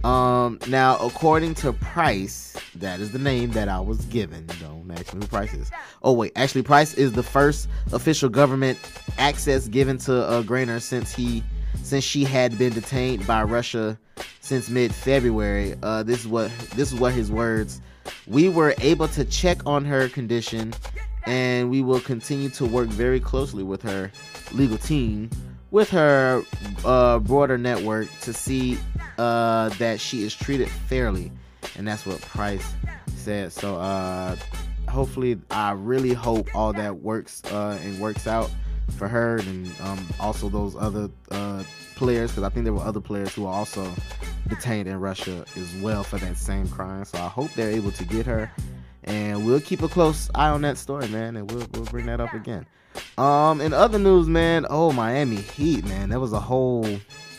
Um, now, according to Price, that is the name that I was given. Don't ask me who Price is. Oh wait, actually, Price is the first official government access given to uh, Grainer since he since she had been detained by Russia since mid-February. Uh, this is what this is what his words. We were able to check on her condition, and we will continue to work very closely with her legal team, with her uh, broader network to see uh, that she is treated fairly, and that's what Price said. So uh, hopefully, I really hope all that works uh, and works out for her and um, also those other uh, players because I think there were other players who are also detained in Russia as well for that same crime. So I hope they're able to get her, and we'll keep a close eye on that story, man, and we'll we'll bring that up again. Um, in other news, man, oh Miami Heat, man, that was a whole.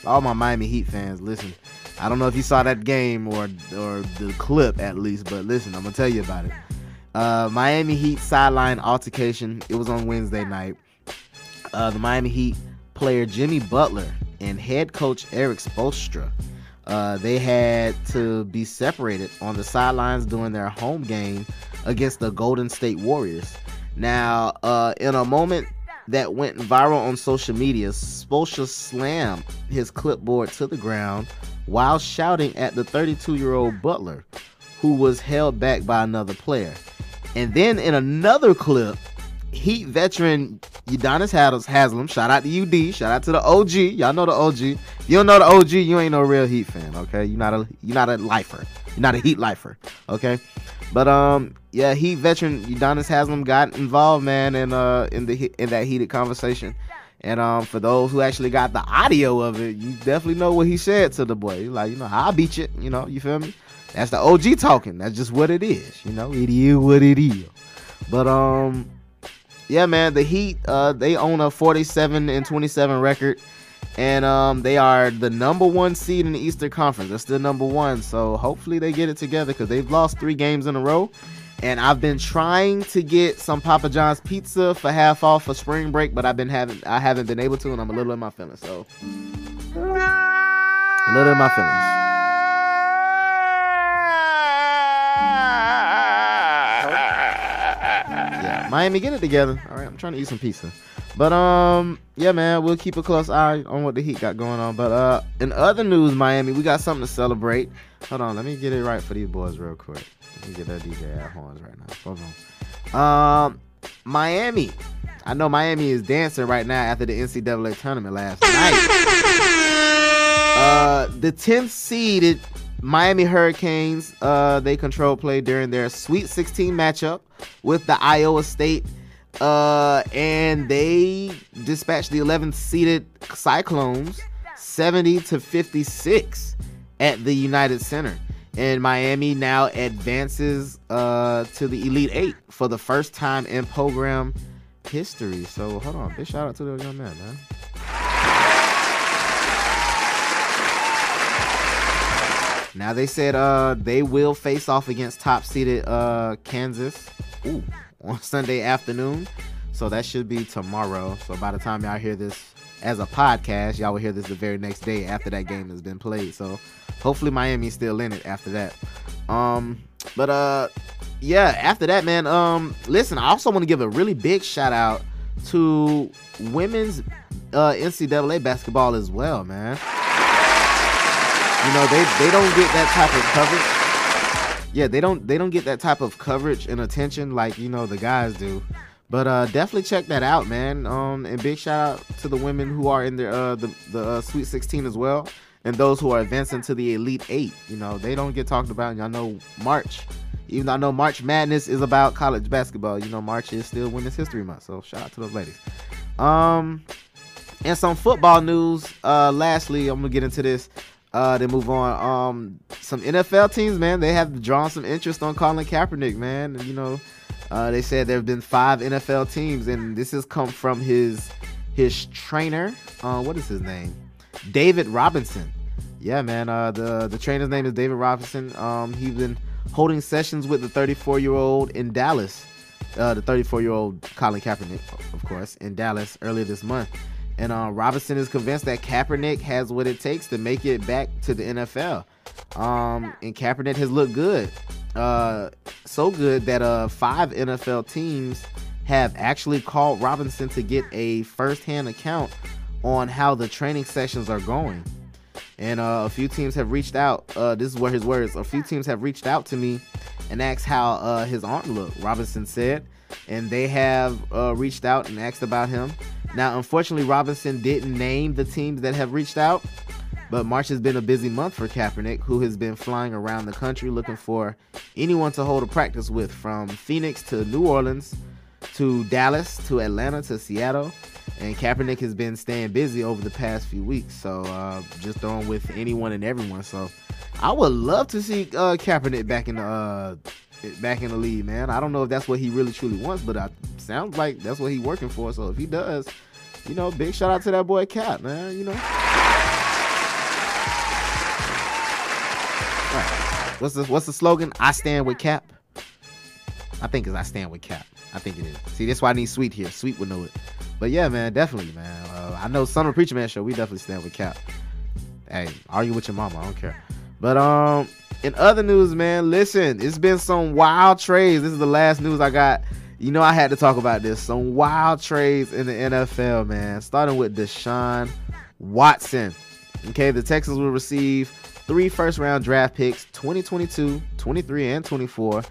All my Miami Heat fans, listen. I don't know if you saw that game or or the clip at least, but listen, I'm gonna tell you about it. Uh, Miami Heat sideline altercation. It was on Wednesday night. Uh, the Miami Heat player Jimmy Butler and head coach Erik Spoelstra. Uh, they had to be separated on the sidelines during their home game against the Golden State Warriors. Now, uh, in a moment that went viral on social media, Spoelstra slammed his clipboard to the ground while shouting at the 32 year old Butler, who was held back by another player. And then in another clip, Heat veteran Udonis Haslem, shout out to UD, shout out to the OG. Y'all know the OG. If you don't know the OG, you ain't no real Heat fan, okay? You're not a you're not a lifer. You're not a Heat lifer, okay? But um, yeah, Heat veteran Udonis Haslem got involved, man, in uh in the in that heated conversation. And um, for those who actually got the audio of it, you definitely know what he said to the boy. He's like, you know, I'll beat you. You know, you feel me? That's the OG talking. That's just what it is. You know, it is what it is. But um, yeah, man, the Heat uh they own a 47 and 27 record, and um they are the number one seed in the Eastern Conference. They're still number one, so hopefully they get it together because they've lost three games in a row. And I've been trying to get some Papa John's pizza for half off for spring break, but I've been having I haven't been able to, and I'm a little in my feelings. So a little in my feelings. Yeah, Miami, get it together. All right, I'm trying to eat some pizza. But um, yeah, man, we'll keep a close eye on what the Heat got going on. But uh, in other news, Miami, we got something to celebrate. Hold on, let me get it right for these boys real quick. Let me get that DJ at horns right now. Hold on. Um, Miami. I know Miami is dancing right now after the NCAA tournament last night. Uh, the 10th seeded Miami Hurricanes, uh, they control play during their Sweet 16 matchup with the Iowa State, uh, and they dispatched the 11th seeded Cyclones 70 to 56 at the United Center. And Miami now advances uh, to the Elite Eight for the first time in program history. So hold on, big shout out to the young man, man. Now they said uh they will face off against top seeded uh Kansas ooh, on Sunday afternoon. So that should be tomorrow. So by the time y'all hear this as a podcast, y'all will hear this the very next day after that game has been played. So hopefully Miami's still in it after that. Um but uh yeah, after that man, um listen, I also want to give a really big shout out to women's uh NCAA basketball as well, man. You know, they they don't get that type of coverage. Yeah, they don't they don't get that type of coverage and attention like, you know, the guys do. But uh definitely check that out, man. Um and big shout out to the women who are in their uh the, the uh, Sweet 16 as well and those who are advancing to the Elite 8. You know, they don't get talked about. Y'all know March. Even though I know March Madness is about college basketball, you know, March is still Women's History Month. So shout out to those ladies. Um and some football news. Uh lastly, I'm gonna get into this. Uh, then move on. Um, some NFL teams, man, they have drawn some interest on Colin Kaepernick, man. You know, uh, they said there have been five NFL teams, and this has come from his his trainer. Uh, what is his name? David Robinson. Yeah, man. Uh, the the trainer's name is David Robinson. Um, he's been holding sessions with the 34 year old in Dallas. Uh, the 34 year old Colin Kaepernick, of course, in Dallas earlier this month. And uh, Robinson is convinced that Kaepernick has what it takes to make it back to the NFL. Um, and Kaepernick has looked good. Uh, so good that uh, five NFL teams have actually called Robinson to get a first-hand account on how the training sessions are going. And uh, a few teams have reached out. Uh, this is where his words. A few teams have reached out to me and asked how uh, his arm looked. Robinson said, and they have uh, reached out and asked about him. Now, unfortunately, Robinson didn't name the teams that have reached out, but March has been a busy month for Kaepernick, who has been flying around the country looking for anyone to hold a practice with, from Phoenix to New Orleans to Dallas to Atlanta to Seattle. And Kaepernick has been staying busy over the past few weeks, so uh, just throwing with anyone and everyone. So I would love to see uh, Kaepernick back in the uh, back in the league, man. I don't know if that's what he really truly wants, but it sounds like that's what he's working for. So if he does, you know, big shout out to that boy Cap, man. You know. Right. What's the what's the slogan? I stand with Cap. I think it's I stand with Cap. I think it is. See, that's why I need Sweet here. Sweet would know it. But yeah, man, definitely, man. Uh, I know Summer Preacher Man show. We definitely stand with Cap. Hey, argue with your mama. I don't care. But um, in other news, man, listen, it's been some wild trades. This is the last news I got. You know, I had to talk about this. Some wild trades in the NFL, man. Starting with Deshaun Watson. Okay, the Texans will receive three first round draft picks 2022, 23, and 24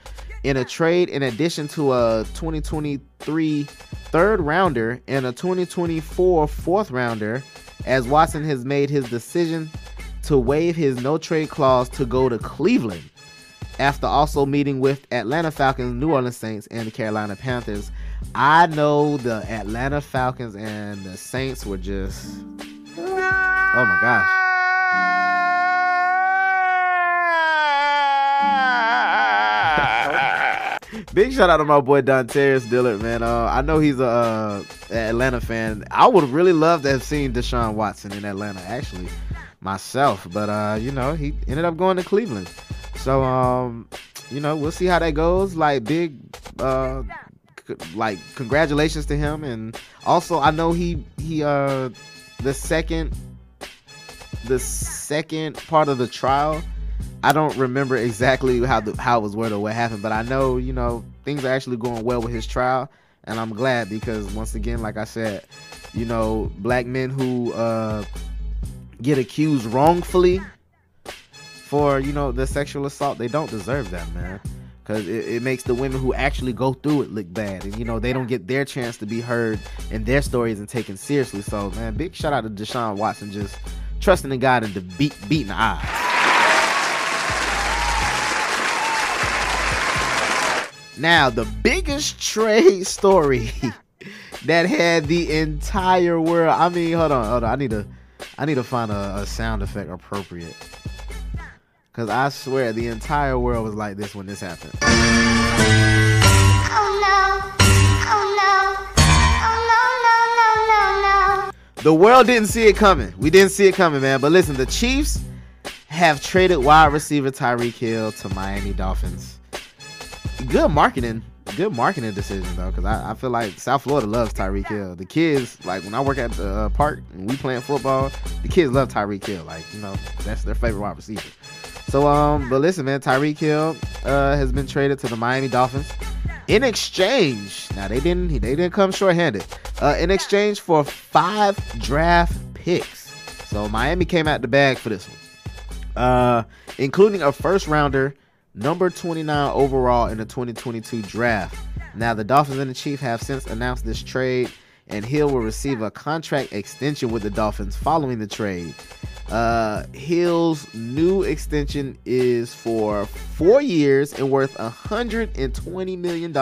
in a trade in addition to a 2023 third rounder and a 2024 fourth rounder as Watson has made his decision to waive his no trade clause to go to Cleveland after also meeting with Atlanta Falcons, New Orleans Saints, and the Carolina Panthers. I know the Atlanta Falcons and the Saints were just oh my gosh. Big shout out to my boy Dontarius Dillard, man. Uh, I know he's a uh, Atlanta fan. I would really love to have seen Deshaun Watson in Atlanta, actually, myself. But uh, you know, he ended up going to Cleveland. So um, you know, we'll see how that goes. Like big, uh, c- like congratulations to him, and also I know he he uh the second the second part of the trial I don't remember exactly how the how it was worded or what happened, but I know you know things are actually going well with his trial. and I'm glad because once again, like I said, you know, black men who uh, get accused wrongfully for you know the sexual assault, they don't deserve that, man. Cause it, it makes the women who actually go through it look bad, and you know they don't get their chance to be heard and their stories and taken seriously. So, man, big shout out to Deshaun Watson just trusting in God and the beat beating the. Now, the biggest trade story that had the entire world. I mean, hold on, hold on. I need to, I need to find a, a sound effect appropriate. Cause I swear the entire world was like this when this happened. Oh no. Oh no. Oh no, no, no, no, no. The world didn't see it coming. We didn't see it coming, man. But listen, the Chiefs have traded wide receiver Tyreek Hill to Miami Dolphins. Good marketing. Good marketing decision though, because I, I feel like South Florida loves Tyreek Hill. The kids, like when I work at the uh, park and we playing football, the kids love Tyreek Hill. Like you know, that's their favorite wide receiver. So um, but listen, man, Tyreek Hill uh, has been traded to the Miami Dolphins in exchange. Now they didn't they didn't come short-handed. Uh, in exchange for five draft picks. So Miami came out the bag for this one, uh, including a first rounder, number 29 overall in the 2022 draft. Now the Dolphins and the Chiefs have since announced this trade, and Hill will receive a contract extension with the Dolphins following the trade. Uh, Hill's new extension is for four years and worth $120 million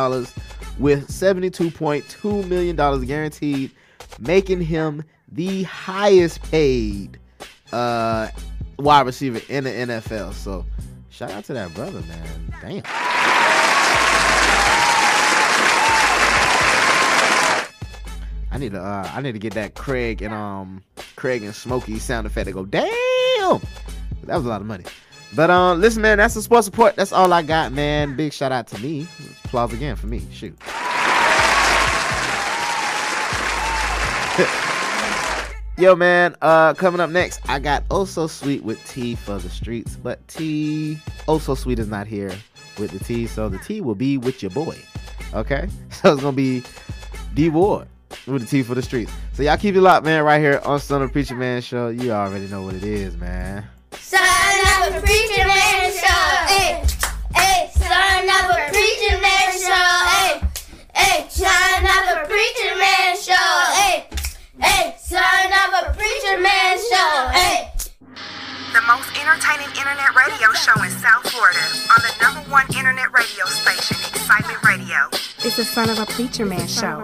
with $72.2 million guaranteed, making him the highest paid uh, wide receiver in the NFL. So, shout out to that brother, man. Damn. I need to uh, I need to get that Craig and um Craig and Smokey sound effect to go damn. That was a lot of money. But um listen man, that's the sports support. That's all I got, man. Big shout out to me. Applause again for me. Shoot. Yo man, uh coming up next, I got Oh So Sweet with T for the streets, but T Oh So Sweet is not here with the T, so the T will be with your boy. Okay? So it's gonna be D Ward with the T for the streets. So y'all keep it locked, man, right here on Son of Preacher Man Show. You already know what it is, man. Son of a preacher man show. Hey, hey, son of a preacher man show. Hey, hey, son of a preacher man show. Hey, hey, son of a preacher man show. Hey. The most entertaining internet radio show in South Florida on the number one internet radio station, Excitement Radio. It's the son of a preacher man show.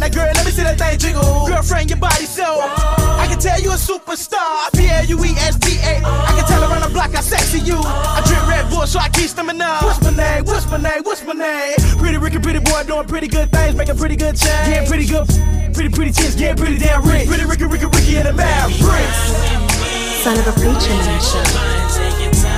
Now, girl, let me see that thing jiggle. Girlfriend, your body so. I can tell you a superstar. P L U E S T A. I can tell around the block how sexy you. I drink Red Bull, so I keep stamina. What's my name? What's my name? What's my name? Pretty Ricky, pretty boy, doing pretty good things, making pretty good change. Getting pretty good, pretty pretty chicks, getting pretty damn rich. Pretty Ricky, Ricky, Ricky, and the Mavericks. Son of a preacher man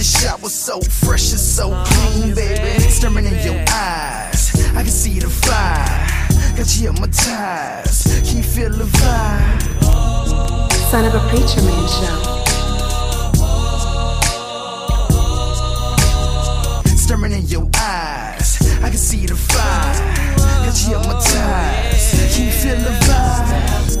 Out the shower, so fresh and so clean, baby. Staring in your eyes, I can see the fire. Got you hypnotized, can you feel the vibe? Son of a Preacher Man Show. Staring in your eyes, I can see the fire. Cause you hypnotized. Can you feel the vibe?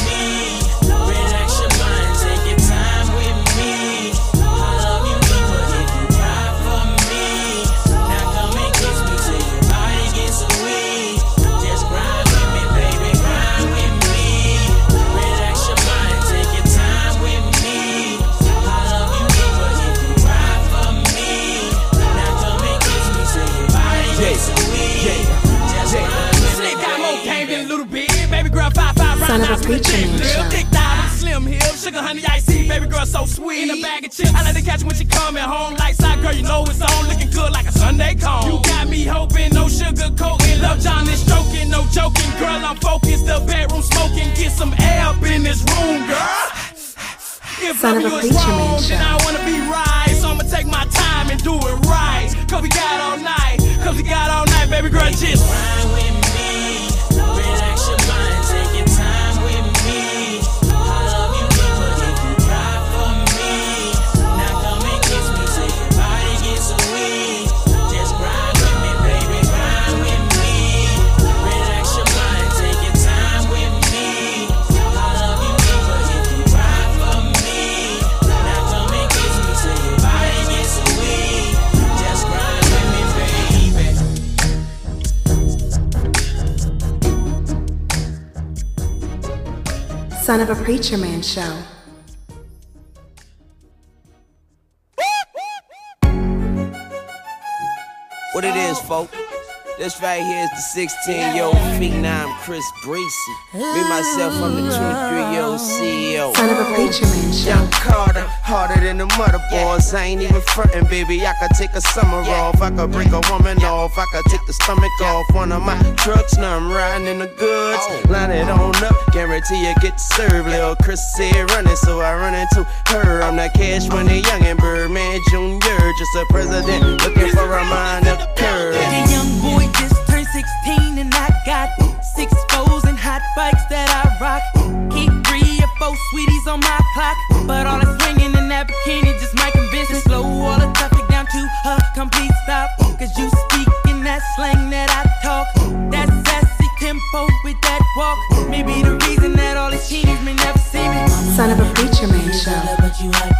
five Son round of a with preacher man lip, show. thick thigh, slim hips, sugar honey. Baby girl, so sweet. In a bag of chips, I like to catch when she coming home. Lights out, girl, you know it's on, looking good like a Sunday cone. You got me hoping, no sugar coating, love John is stroking, no joking, girl. I'm focused, the bedroom smoking, get some air up in this room, girl. If Son of a preacher man wrong, then show. I wanna be right. So I'ma take my time and do it right. Cause we got all night, cause we got all night, baby girl, just Grind with me. Son of a Preacher Man Show. What it is, folk? This right here is the 16 year old freak. Now I'm Chris Breezy. Me, myself, I'm the 23 year old CEO. Son of a Preacher Man Young Carter, harder than the mother boys. I ain't even frontin', baby. I could take a summer off. I could break a woman off. I could take the stomach off. One of my trucks, now I'm riding in the goods. Oh. Line it on up, guarantee you get served. Lil' Chris said running, so I run into her. I'm that cash money young and Birdman Jr. Just a president looking for a mind of curve. Young boy just turned 16 and I got six foes and hot bikes that I rock. Keep three or four sweeties on my clock. But all the swinging in that bikini just might convince me. Slow all the traffic down to a complete stop. Cause you speak in that slang that I talk. That sassy tempo with that walk. Maybe the reason that all these teenies may never see me. Son of a Preacher Man Show.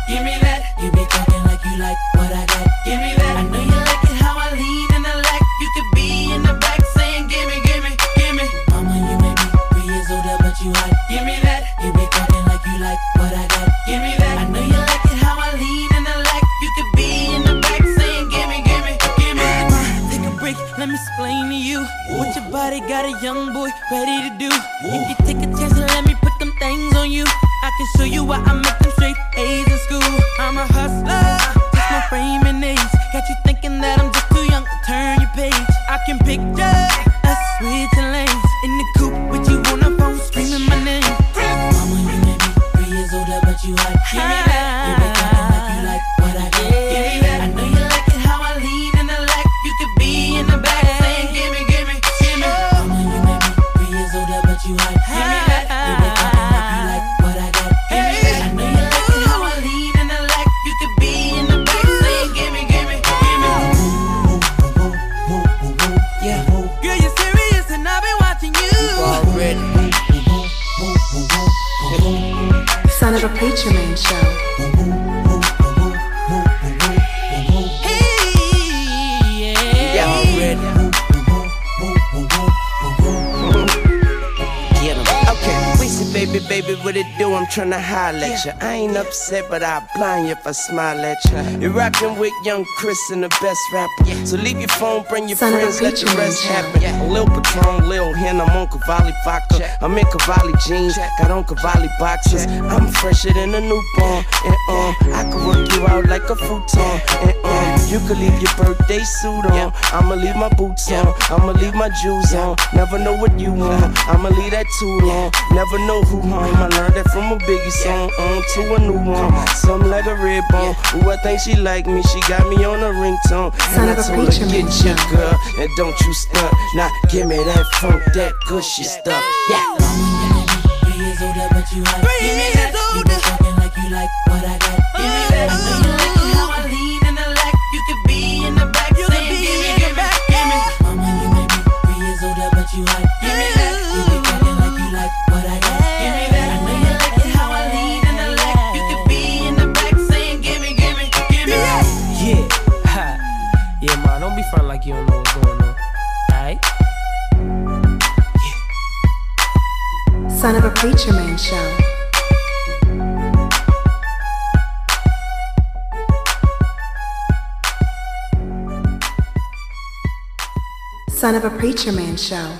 Can show tryna holler at you. I ain't upset, but I'll blind you if I smile at you. You're rockin' with young Chris and the best rapper. So leave your phone, bring your Son friends, let the preacher rest happen. A Lil Patron, Lil Hen, I'm on Cavalli vodka. I'm in Cavalli jeans, got on Cavalli boxes. I'm fresher than a newborn, and um, I can work you out like a futon, and um. You could leave your birthday suit on. I'ma leave my boots on. I'ma leave my jewels on. Never know what you want. I'ma leave that too long. Never know who home. I learned that from a Biggie song. On to a new one. Something like a red bone. Ooh, I think she like me. She got me on a ringtone. Son And I told her, get your girl. And don't you stunt. Now give me that funk, that gushy stuff. Yeah. Three years older, but you hot. Give me that. You been talking like you like what I got. Son of a Preacher Man Show. Son of a Preacher Man Show.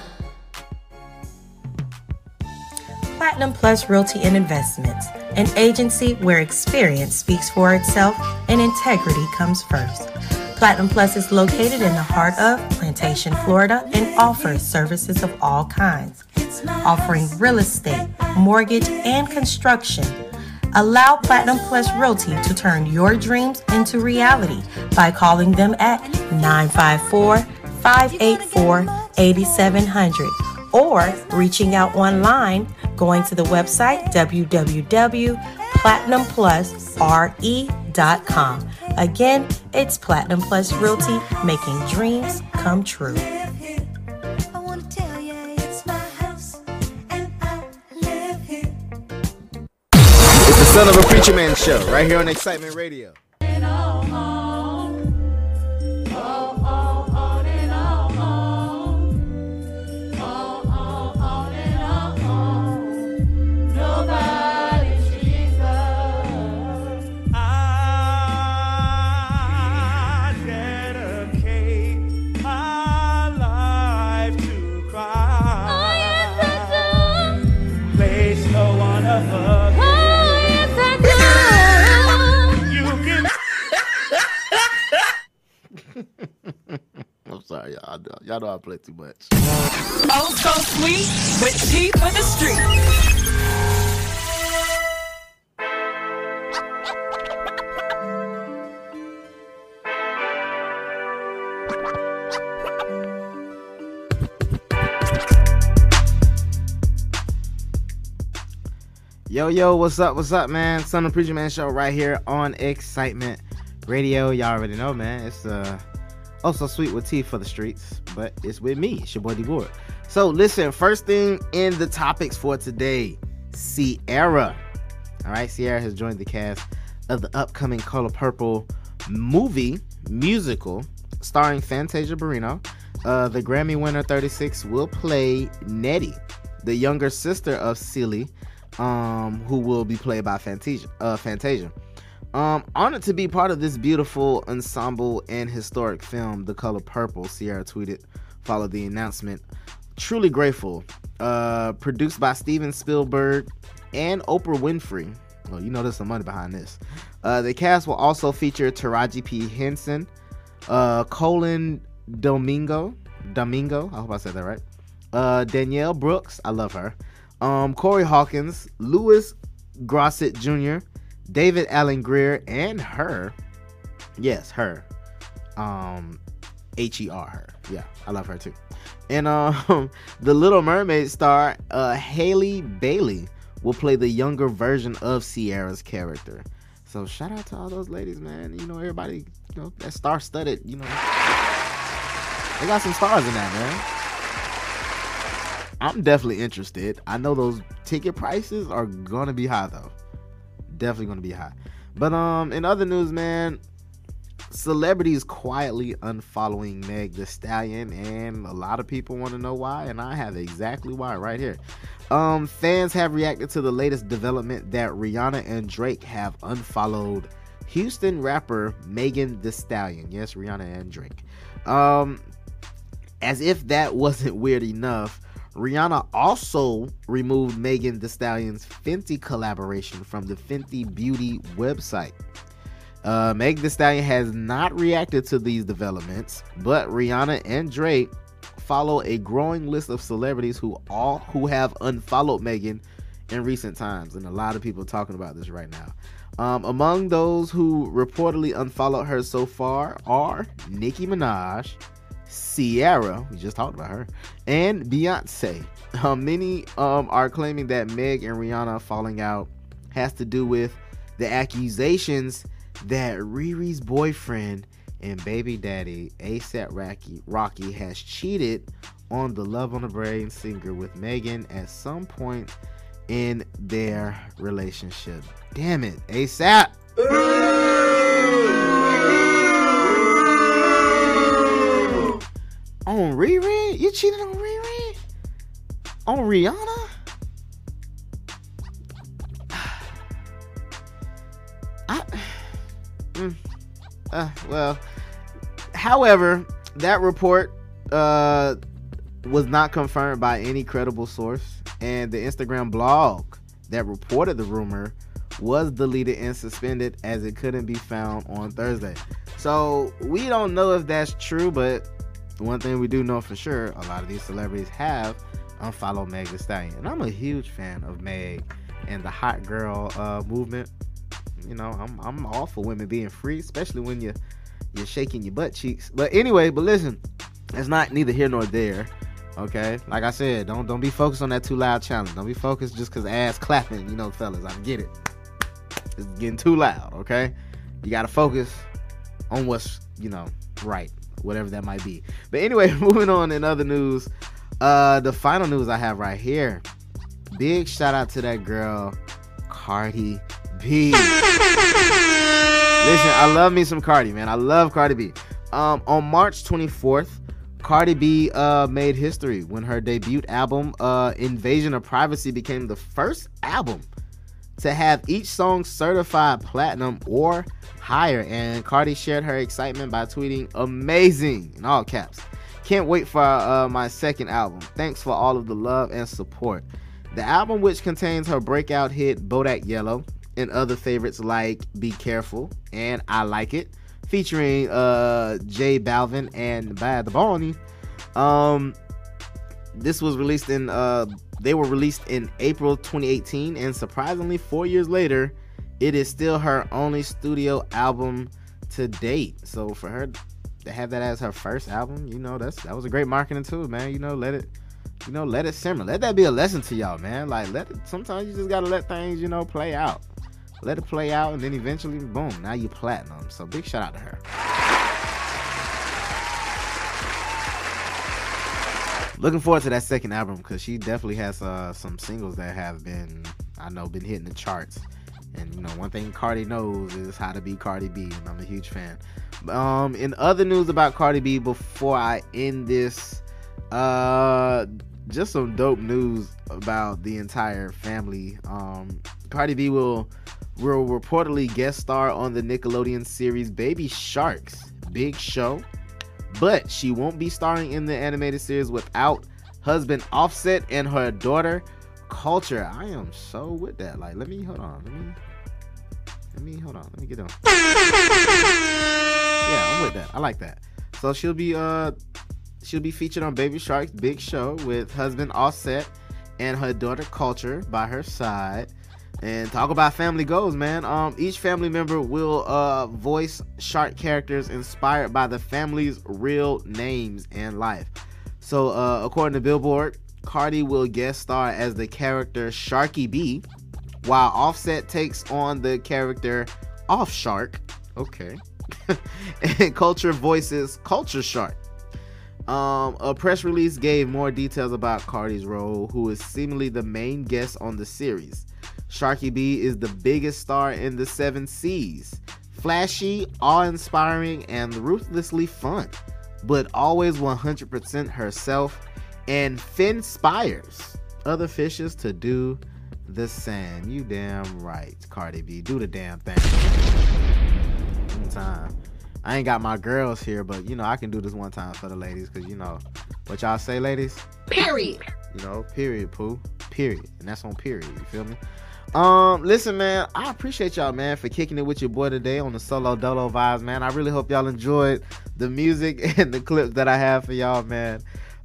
Platinum Plus Realty and Investments, an agency where experience speaks for itself and integrity comes first. Platinum Plus is located in the heart of Plantation, Florida, and offers services of all kinds, offering real estate, mortgage, and construction. Allow Platinum Plus Realty to turn your dreams into reality by calling them at 954 584 8700 or reaching out online going to the website www.platinumplusre.com. Again, it's Platinum Plus Realty making dreams come true. Son of a Preacher Man show right here on Excitement Radio. Sorry, y'all. Y'all know I play too much. Old School Sweet with T for the street. Yo, yo, what's up? What's up, man? Son of Preacher Man show right here on Excitement Radio. Y'all already know, man. It's uh also sweet with tea for the streets, but it's with me. It's your boy D Ward. So listen, first thing in the topics for today, Ciara. All right, Ciara has joined the cast of the upcoming Color Purple movie musical starring Fantasia Barrino. Uh, the Grammy winner 36 will play Nettie, the younger sister of Celie, um, who will be played by Fantasia. Uh, Fantasia. Um, honored to be part of this beautiful ensemble and historic film, The Color Purple. Ciara tweeted, followed the announcement. Truly grateful. Uh, produced by Steven Spielberg and Oprah Winfrey. Well, you know there's some money behind this. Uh, the cast will also feature Taraji P. Henson, uh, Colman Domingo, Domingo. I hope I said that right. Uh, Danielle Brooks, I love her. Um, Corey Hawkins, Louis Gossett Jr., David Alan Grier, and her. Yes, her. Um, H E R her. Yeah, I love her too. And um, the Little Mermaid star uh, Halle Bailey will play the younger version of Ciara's character. So shout out to all those ladies, man. You know everybody, you know that star-studded. You know, they got some stars in that, man. I'm definitely interested. I know those ticket prices are gonna be high though. Definitely gonna be high. But um, in other news, man, celebrities quietly unfollowing Meg Thee Stallion, and a lot of people want to know why, and I have exactly why right here. Um, fans have reacted to the latest development that Rihanna and Drake have unfollowed Houston rapper Megan Thee Stallion. Yes, Rihanna and Drake. Um, as if that wasn't weird enough, Rihanna also removed Megan Thee Stallion's Fenty collaboration from the Fenty Beauty website. Uh, Meg Thee Stallion has not reacted to these developments, but Rihanna and Drake follow a growing list of celebrities who all who have unfollowed Megan in recent times, and a lot of people talking about this right now. Um, among those who reportedly unfollowed her so far are Nicki Minaj, Ciara, we just talked about her, and Beyonce. Um, many um, are claiming that Meg and Rihanna falling out has to do with the accusations that Riri's boyfriend and baby daddy ASAP Rocky, Rocky has cheated on the Love on the Brain singer with Megan at some point in their relationship. Damn it, ASAP. On Riri? You cheated on Riri? On Rihanna? I, mm, uh, well, however, that report uh, was not confirmed by any credible source, and the Instagram blog that reported the rumor was deleted and suspended as it couldn't be found on Thursday. So we don't know if that's true, but one thing we do know for sure, a lot of these celebrities have unfollowed Meg Thee Stallion, and I'm a huge fan of Meg and the hot girl uh, movement. You know, I'm I'm all for women being free, especially when you you're shaking your butt cheeks. But anyway, but listen, it's not neither here nor there. Okay, like I said, don't don't be focused on that too loud challenge. Don't be focused just cause ass clapping. You know, fellas, I get it. It's getting too loud. Okay, you gotta focus on what's you know right, whatever that might be. But anyway, moving on in other news. Uh, the final news I have right here. Big shout out to that girl, Cardi B. Listen, I love me some Cardi, man. I love Cardi B. Um, on March 24th, Cardi B uh, made history when her debut album, uh, Invasion of Privacy, became the first album to have each song certified platinum or higher. And Cardi shared her excitement by tweeting, Amazing, in all caps. Can't wait for uh, my second album. Thanks for all of the love and support. The album, which contains her breakout hit Bodak Yellow and other favorites like Be Careful and I Like It, featuring uh, J Balvin and Bad the Bunny. Um, this was released in uh, they were released in April 2018, and surprisingly, four years later, it is still her only studio album to date. So for her to have that as her first album, you know, that's that was a great marketing tool, man. You know, let it you know, let it simmer. Let that be a lesson to y'all, man. Like let it sometimes you just gotta let things, you know, play out. Let it play out and then eventually boom, now you platinum. So big shout out to her. Looking forward to that second album because she definitely has uh, some singles that have been, I know, been hitting the charts. And you know, one thing Cardi knows is how to be Cardi B, and I'm a huge fan. Um, in other news about Cardi B, before I end this, uh, just some dope news about the entire family. Um, Cardi B will will reportedly guest star on the Nickelodeon series Baby Sharks Big Show, but she won't be starring in the animated series without husband Offset and her daughter Culture. I am so with that. Like, let me hold on. Let me let me hold on. Let me get on. Yeah, I'm with that. I like that. So she'll be uh she'll be featured on Baby Shark's Big Show with husband Offset and her daughter Culture by her side. And talk about family goals, man. Um, each family member will uh voice shark characters inspired by the family's real names and life. So, uh, according to Billboard, Cardi will guest star as the character Sharky B, while Offset takes on the character Off Shark. Okay. and Culture voices Culture Shark. Um, a press release gave more details about Cardi's role, who is seemingly the main guest on the series. Sharky B is the biggest star in the seven seas. Flashy, awe inspiring, and ruthlessly fun, but always 100% herself and fin inspires other fishes to do the same. You damn right, Cardi B. Do the damn thing. One time. I ain't got my girls here, but you know, I can do this one time for the ladies, because you know what y'all say, ladies? Period. You know, period, poo. Period. And that's on period. You feel me? Um, listen, man, I appreciate y'all, man, for kicking it with your boy today on the solo dolo vibes, man. I really hope y'all enjoyed the music and the clips that I have for y'all, man.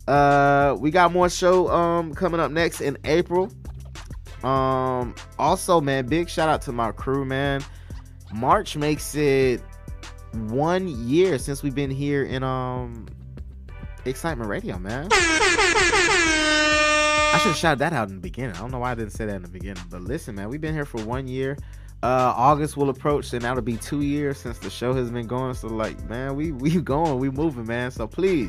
Uh, we got more show um coming up next in April. Um, also, man, big shout out to my crew, man. March makes it one year since we've been here in um Excitement Radio, man. I should have shouted that out in the beginning. I don't know why I didn't say that in the beginning. But listen, man, we've been here for one year. Uh, August will approach, and that'll be two years since the show has been going. So, like, man, we we going, we moving, man. So please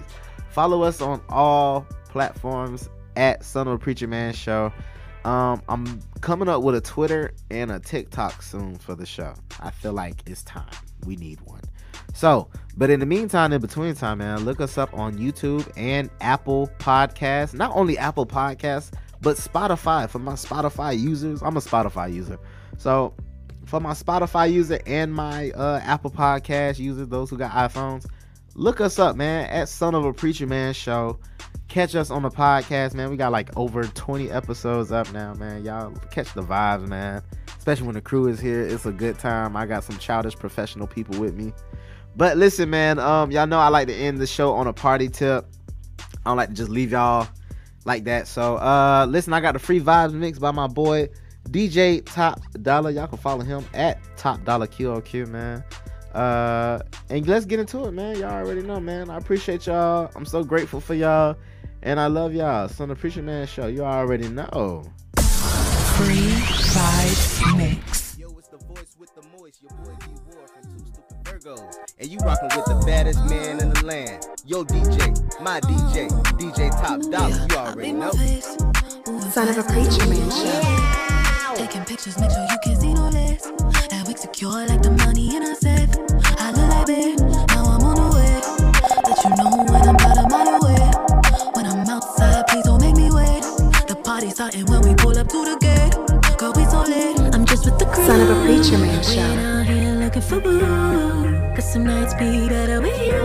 follow us on all platforms at Son of a Preacher Man Show. Um, I'm coming up with a Twitter and a TikTok soon for the show. I feel like it's time. We need one. So, but in the meantime, in between time, man, look us up on YouTube and Apple Podcasts. Not only Apple Podcasts, but Spotify. For my Spotify users, I'm a Spotify user. So, for my Spotify user and my uh, Apple Podcast users, those who got iPhones, look us up, man, at Son of a Preacher Man Show. Catch us on the podcast, man. We got like over 20 episodes up now, man. Y'all catch the vibes, man. Especially when the crew is here. It's a good time. I got some childish professional people with me. But listen, man, um, y'all know I like to end the show on a party tip. I don't like to just leave y'all like that. So uh listen, I got the free vibes mix by my boy DJ Top Dollar. Y'all can follow him at Top Dollar QOQ, man. Uh and let's get into it, man. Y'all already know, man. I appreciate y'all. I'm so grateful for y'all. And I love y'all. Son of Preacher Man Show. You already know. Free vibes Mix. And you rockin' with the baddest man in the land. Yo, DJ, my DJ, DJ Top Dollar. You already know. Son of a preacher man show. Taking pictures, make sure you can see no less. That wig secure like the money in a safe. I look like big, now I'm on the way. Let you know when I'm out of my way. When I'm outside, please don't make me wait. The party's starting when we pull up to the gate. Girl, we so late. I'm just with the crew. Son of a preacher man We show. ain't out here looking for boo. Cause some nights be better with you.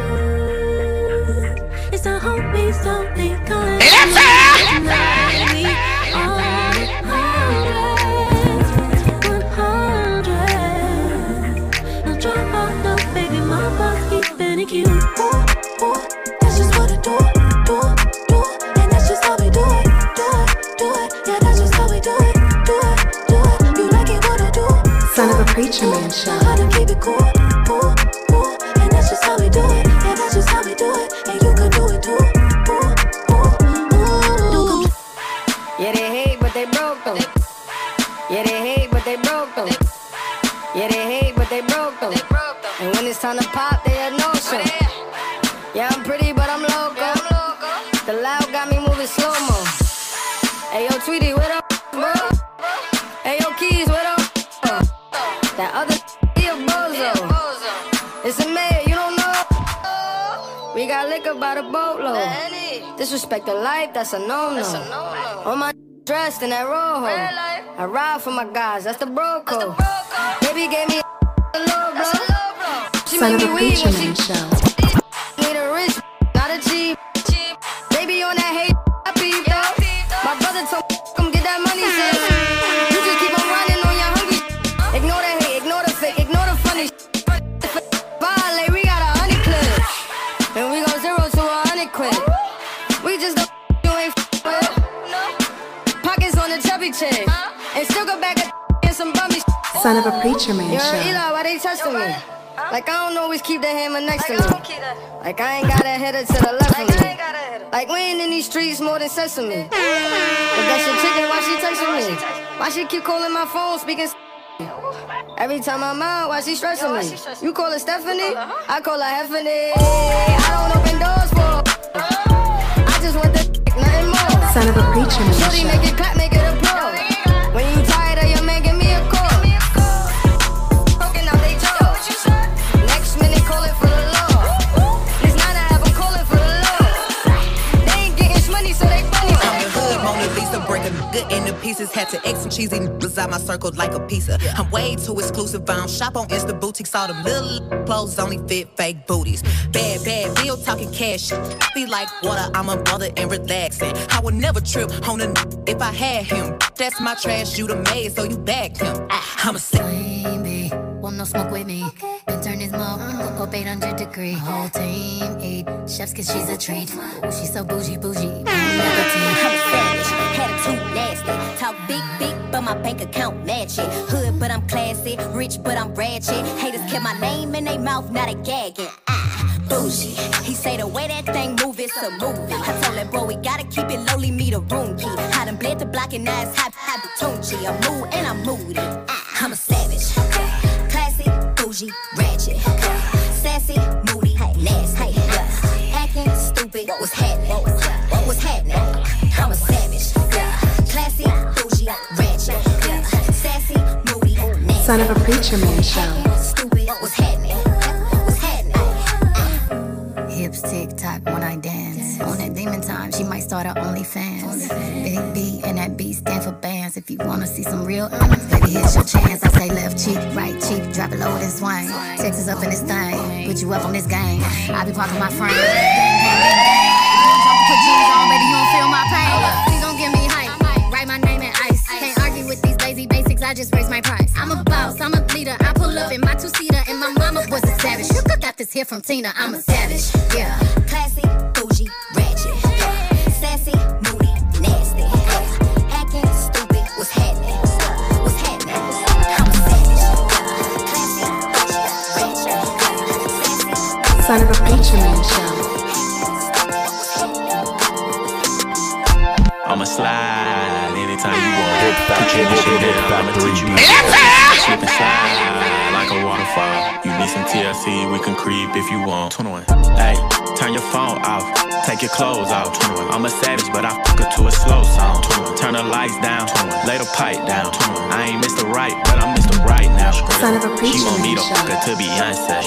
It's the homies only calling. Tonight we on Now drop off, no baby, my boss keep spinning you. Ooh, ooh, that's just what I do, do, do, and that's just how we do it, do it, do it. Yeah, that's just how we do it, do it, do it. You like it what I do? Son of a preacher man show. How to keep it cool, cool, time to pop, they had no show. Yeah, I'm pretty, but I'm loco. The loud got me moving slow mo. Hey, yo, Tweety, what up, bro? Hey, yo, Keys, what up? That other he a bozo. It's a mayor, you don't know. We got liquor by the boatload. Disrespect the life, that's a no-no. On my dressed in that rojo. I ride for my guys, that's the bro code. Baby gave me a low blow. Son of a preacher man show. need a rich, not a cheap. Baby on that hate, I peep though. My brother told me, get that money. You just keep on running on your hungry. Ignore the hate, ignore the fake, ignore the funny. Violate, we got a honey clip. And we go zero to a hundred quid. We just don't you ain't with. Pockets on the chubby chick. And still go back and some bummy Son of a preacher man show. Eli, why they testing me? Like I don't always keep the hammer next to me. Like I ain't got a header to the left of me. Like we ain't in these streets more than sesame. If that's your chicken, why she texting me? Why she keep calling my phone, speaking? Every time I'm out, why she stressing me? You call her Stephanie, I call her Heffany. I don't open doors for. her. I just want the nothing more. Son of a preacher man Shorty, make it clap, make it law. They ain't getting money, so they funny. I'm the hood Mona Lisa, break a good into pieces. Had to X some cheesy beside my circle like a pizza. I'm way too exclusive. I don't shop on Insta boutiques. All them little clothes only fit fake booties. Bad, bad bill talking cash. Be like water. I'm a mother and relaxing. I would never trip on a n- if I had him. That's my trash. You the maid, so you bagged him. I'm a Baby, want no smoke with me. Then turn his mouth up 800 degree. Uh-huh. Whole team eat chefs cause she's a treat. Ooh, she's so bougie, bougie. I'm a savage, attitude nasty. Talk big, big, but my bank account match it. Hood, but I'm classy. Rich, but I'm ratchet. Haters kept my name in their mouth, not a gagging. Ah, bougie. He say the way that thing move, it's a movie. I told that boy we gotta keep it lowly, me the room key. I done bled the block and now it's hot, hot Tunchi. I'm mood and I'm moody. Ah, I'm a savage. Classy, bougie, ratchet. Sassy, moody, hey, nasty. Acting stupid, what's Son of a preacher man show. Stupid, what's happening? What's happening? Hips tick tock when I dance. On that demon time, she might start her OnlyFans. Big B and that B stand for bands. If you wanna see some real baby, here's your chance. I say left cheek, right cheek, drop it low and swing. Texas up in this thing, put you up on this game. I be parking my frame. Gang, gang, gang, gang. Put jeans on, baby, you don't feel my pain. Please don't give me hype. I just raise my price. I'm a boss, I'm a leader. I pull up in my two seater, and my mama was a savage. You got this here from Tina. I'm a savage. Yeah. Classy, bougie, ratchet. Sassy, moody, nasty. Acting stupid, what's happening? Son of a preacher man Like a waterfall. You need some TLC, we can creep if you want. 21. Hey, turn your phone off, take your clothes off. 21. I'm a savage, but I fuck her to a slow song. 21. Turn the lights down, 21. lay the pipe down. 21. I ain't Mr. Right, but I'm Mr. Right now. Son of a She preacher want me to fuck her to Beyonce.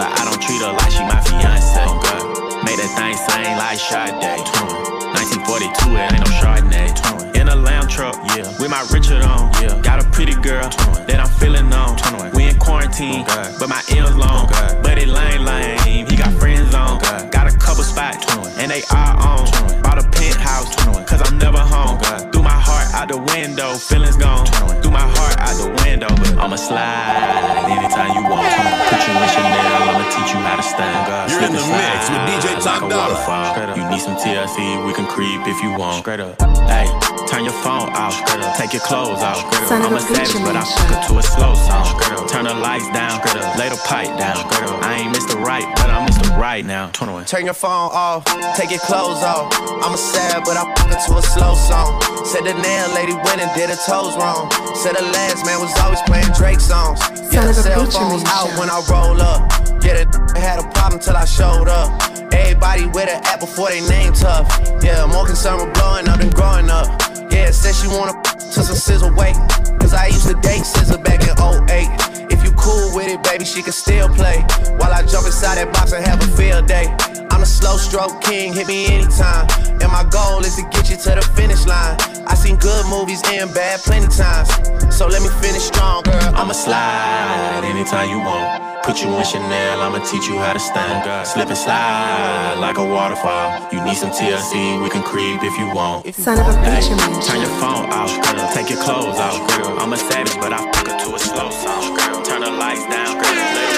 But I don't treat her like she my fiance. Oh God. Make that thing sing like Sade. 1942, it ain't no Chardonnay. In a lamb truck, yeah. With my Richard on, yeah. Got a pretty girl that I'm feeling on. We in quarantine, but my M's long. But it lame, lame. He got friends on. Got a couple spots, and they are on. Bought a penthouse, cause I'm never home. Threw my heart out the window, feelings gone. Threw my heart out the window, but I'ma slide anytime you want. Put you in Chanel, I'ma teach you how to stand. You're in the mix with DJ Top like Dollar. You need some TLC, we can creep if you want. Straight up. Hey, turn your phone off. Take your clothes off. Son of I'm a a savage, but I man fuck her to a slow song. Turn the lights down. Lay the pipe down. I ain't Mr. Right, but I'm Mr. Right now. 21. Turn your phone off, take your clothes off. I'm a sad, but I fuck it to a slow song. Said the nail lady went and did her toes wrong. Said the last man was always playing Drake songs. Yeah, Son of a cell preacher phones man out when I roll up. Yeah, the had a problem till I showed up. Everybody with an app before they name tough. Yeah, more concerned with blowing up than growing up. Yeah, said she wanna to some sizzle weight. Cause I used to date SZA back in 08. If you cool with it, baby, she can still play. While I jump inside that box and have a field day. I'm a slow stroke king, hit me anytime. And my goal is to get you to the finish line. I seen good movies and bad plenty times. So let me finish strong, girl. I'ma slide anytime you want. Put you in Chanel, I'ma teach you how to stand. Slip and slide like a waterfall. You need some TLC, we can creep if you want. Son of a Hey, preacher man turn your phone off, girl. take your clothes off. Girl. I'm a savage, but I fuck her to a slow song. girl. Turn the lights down, lay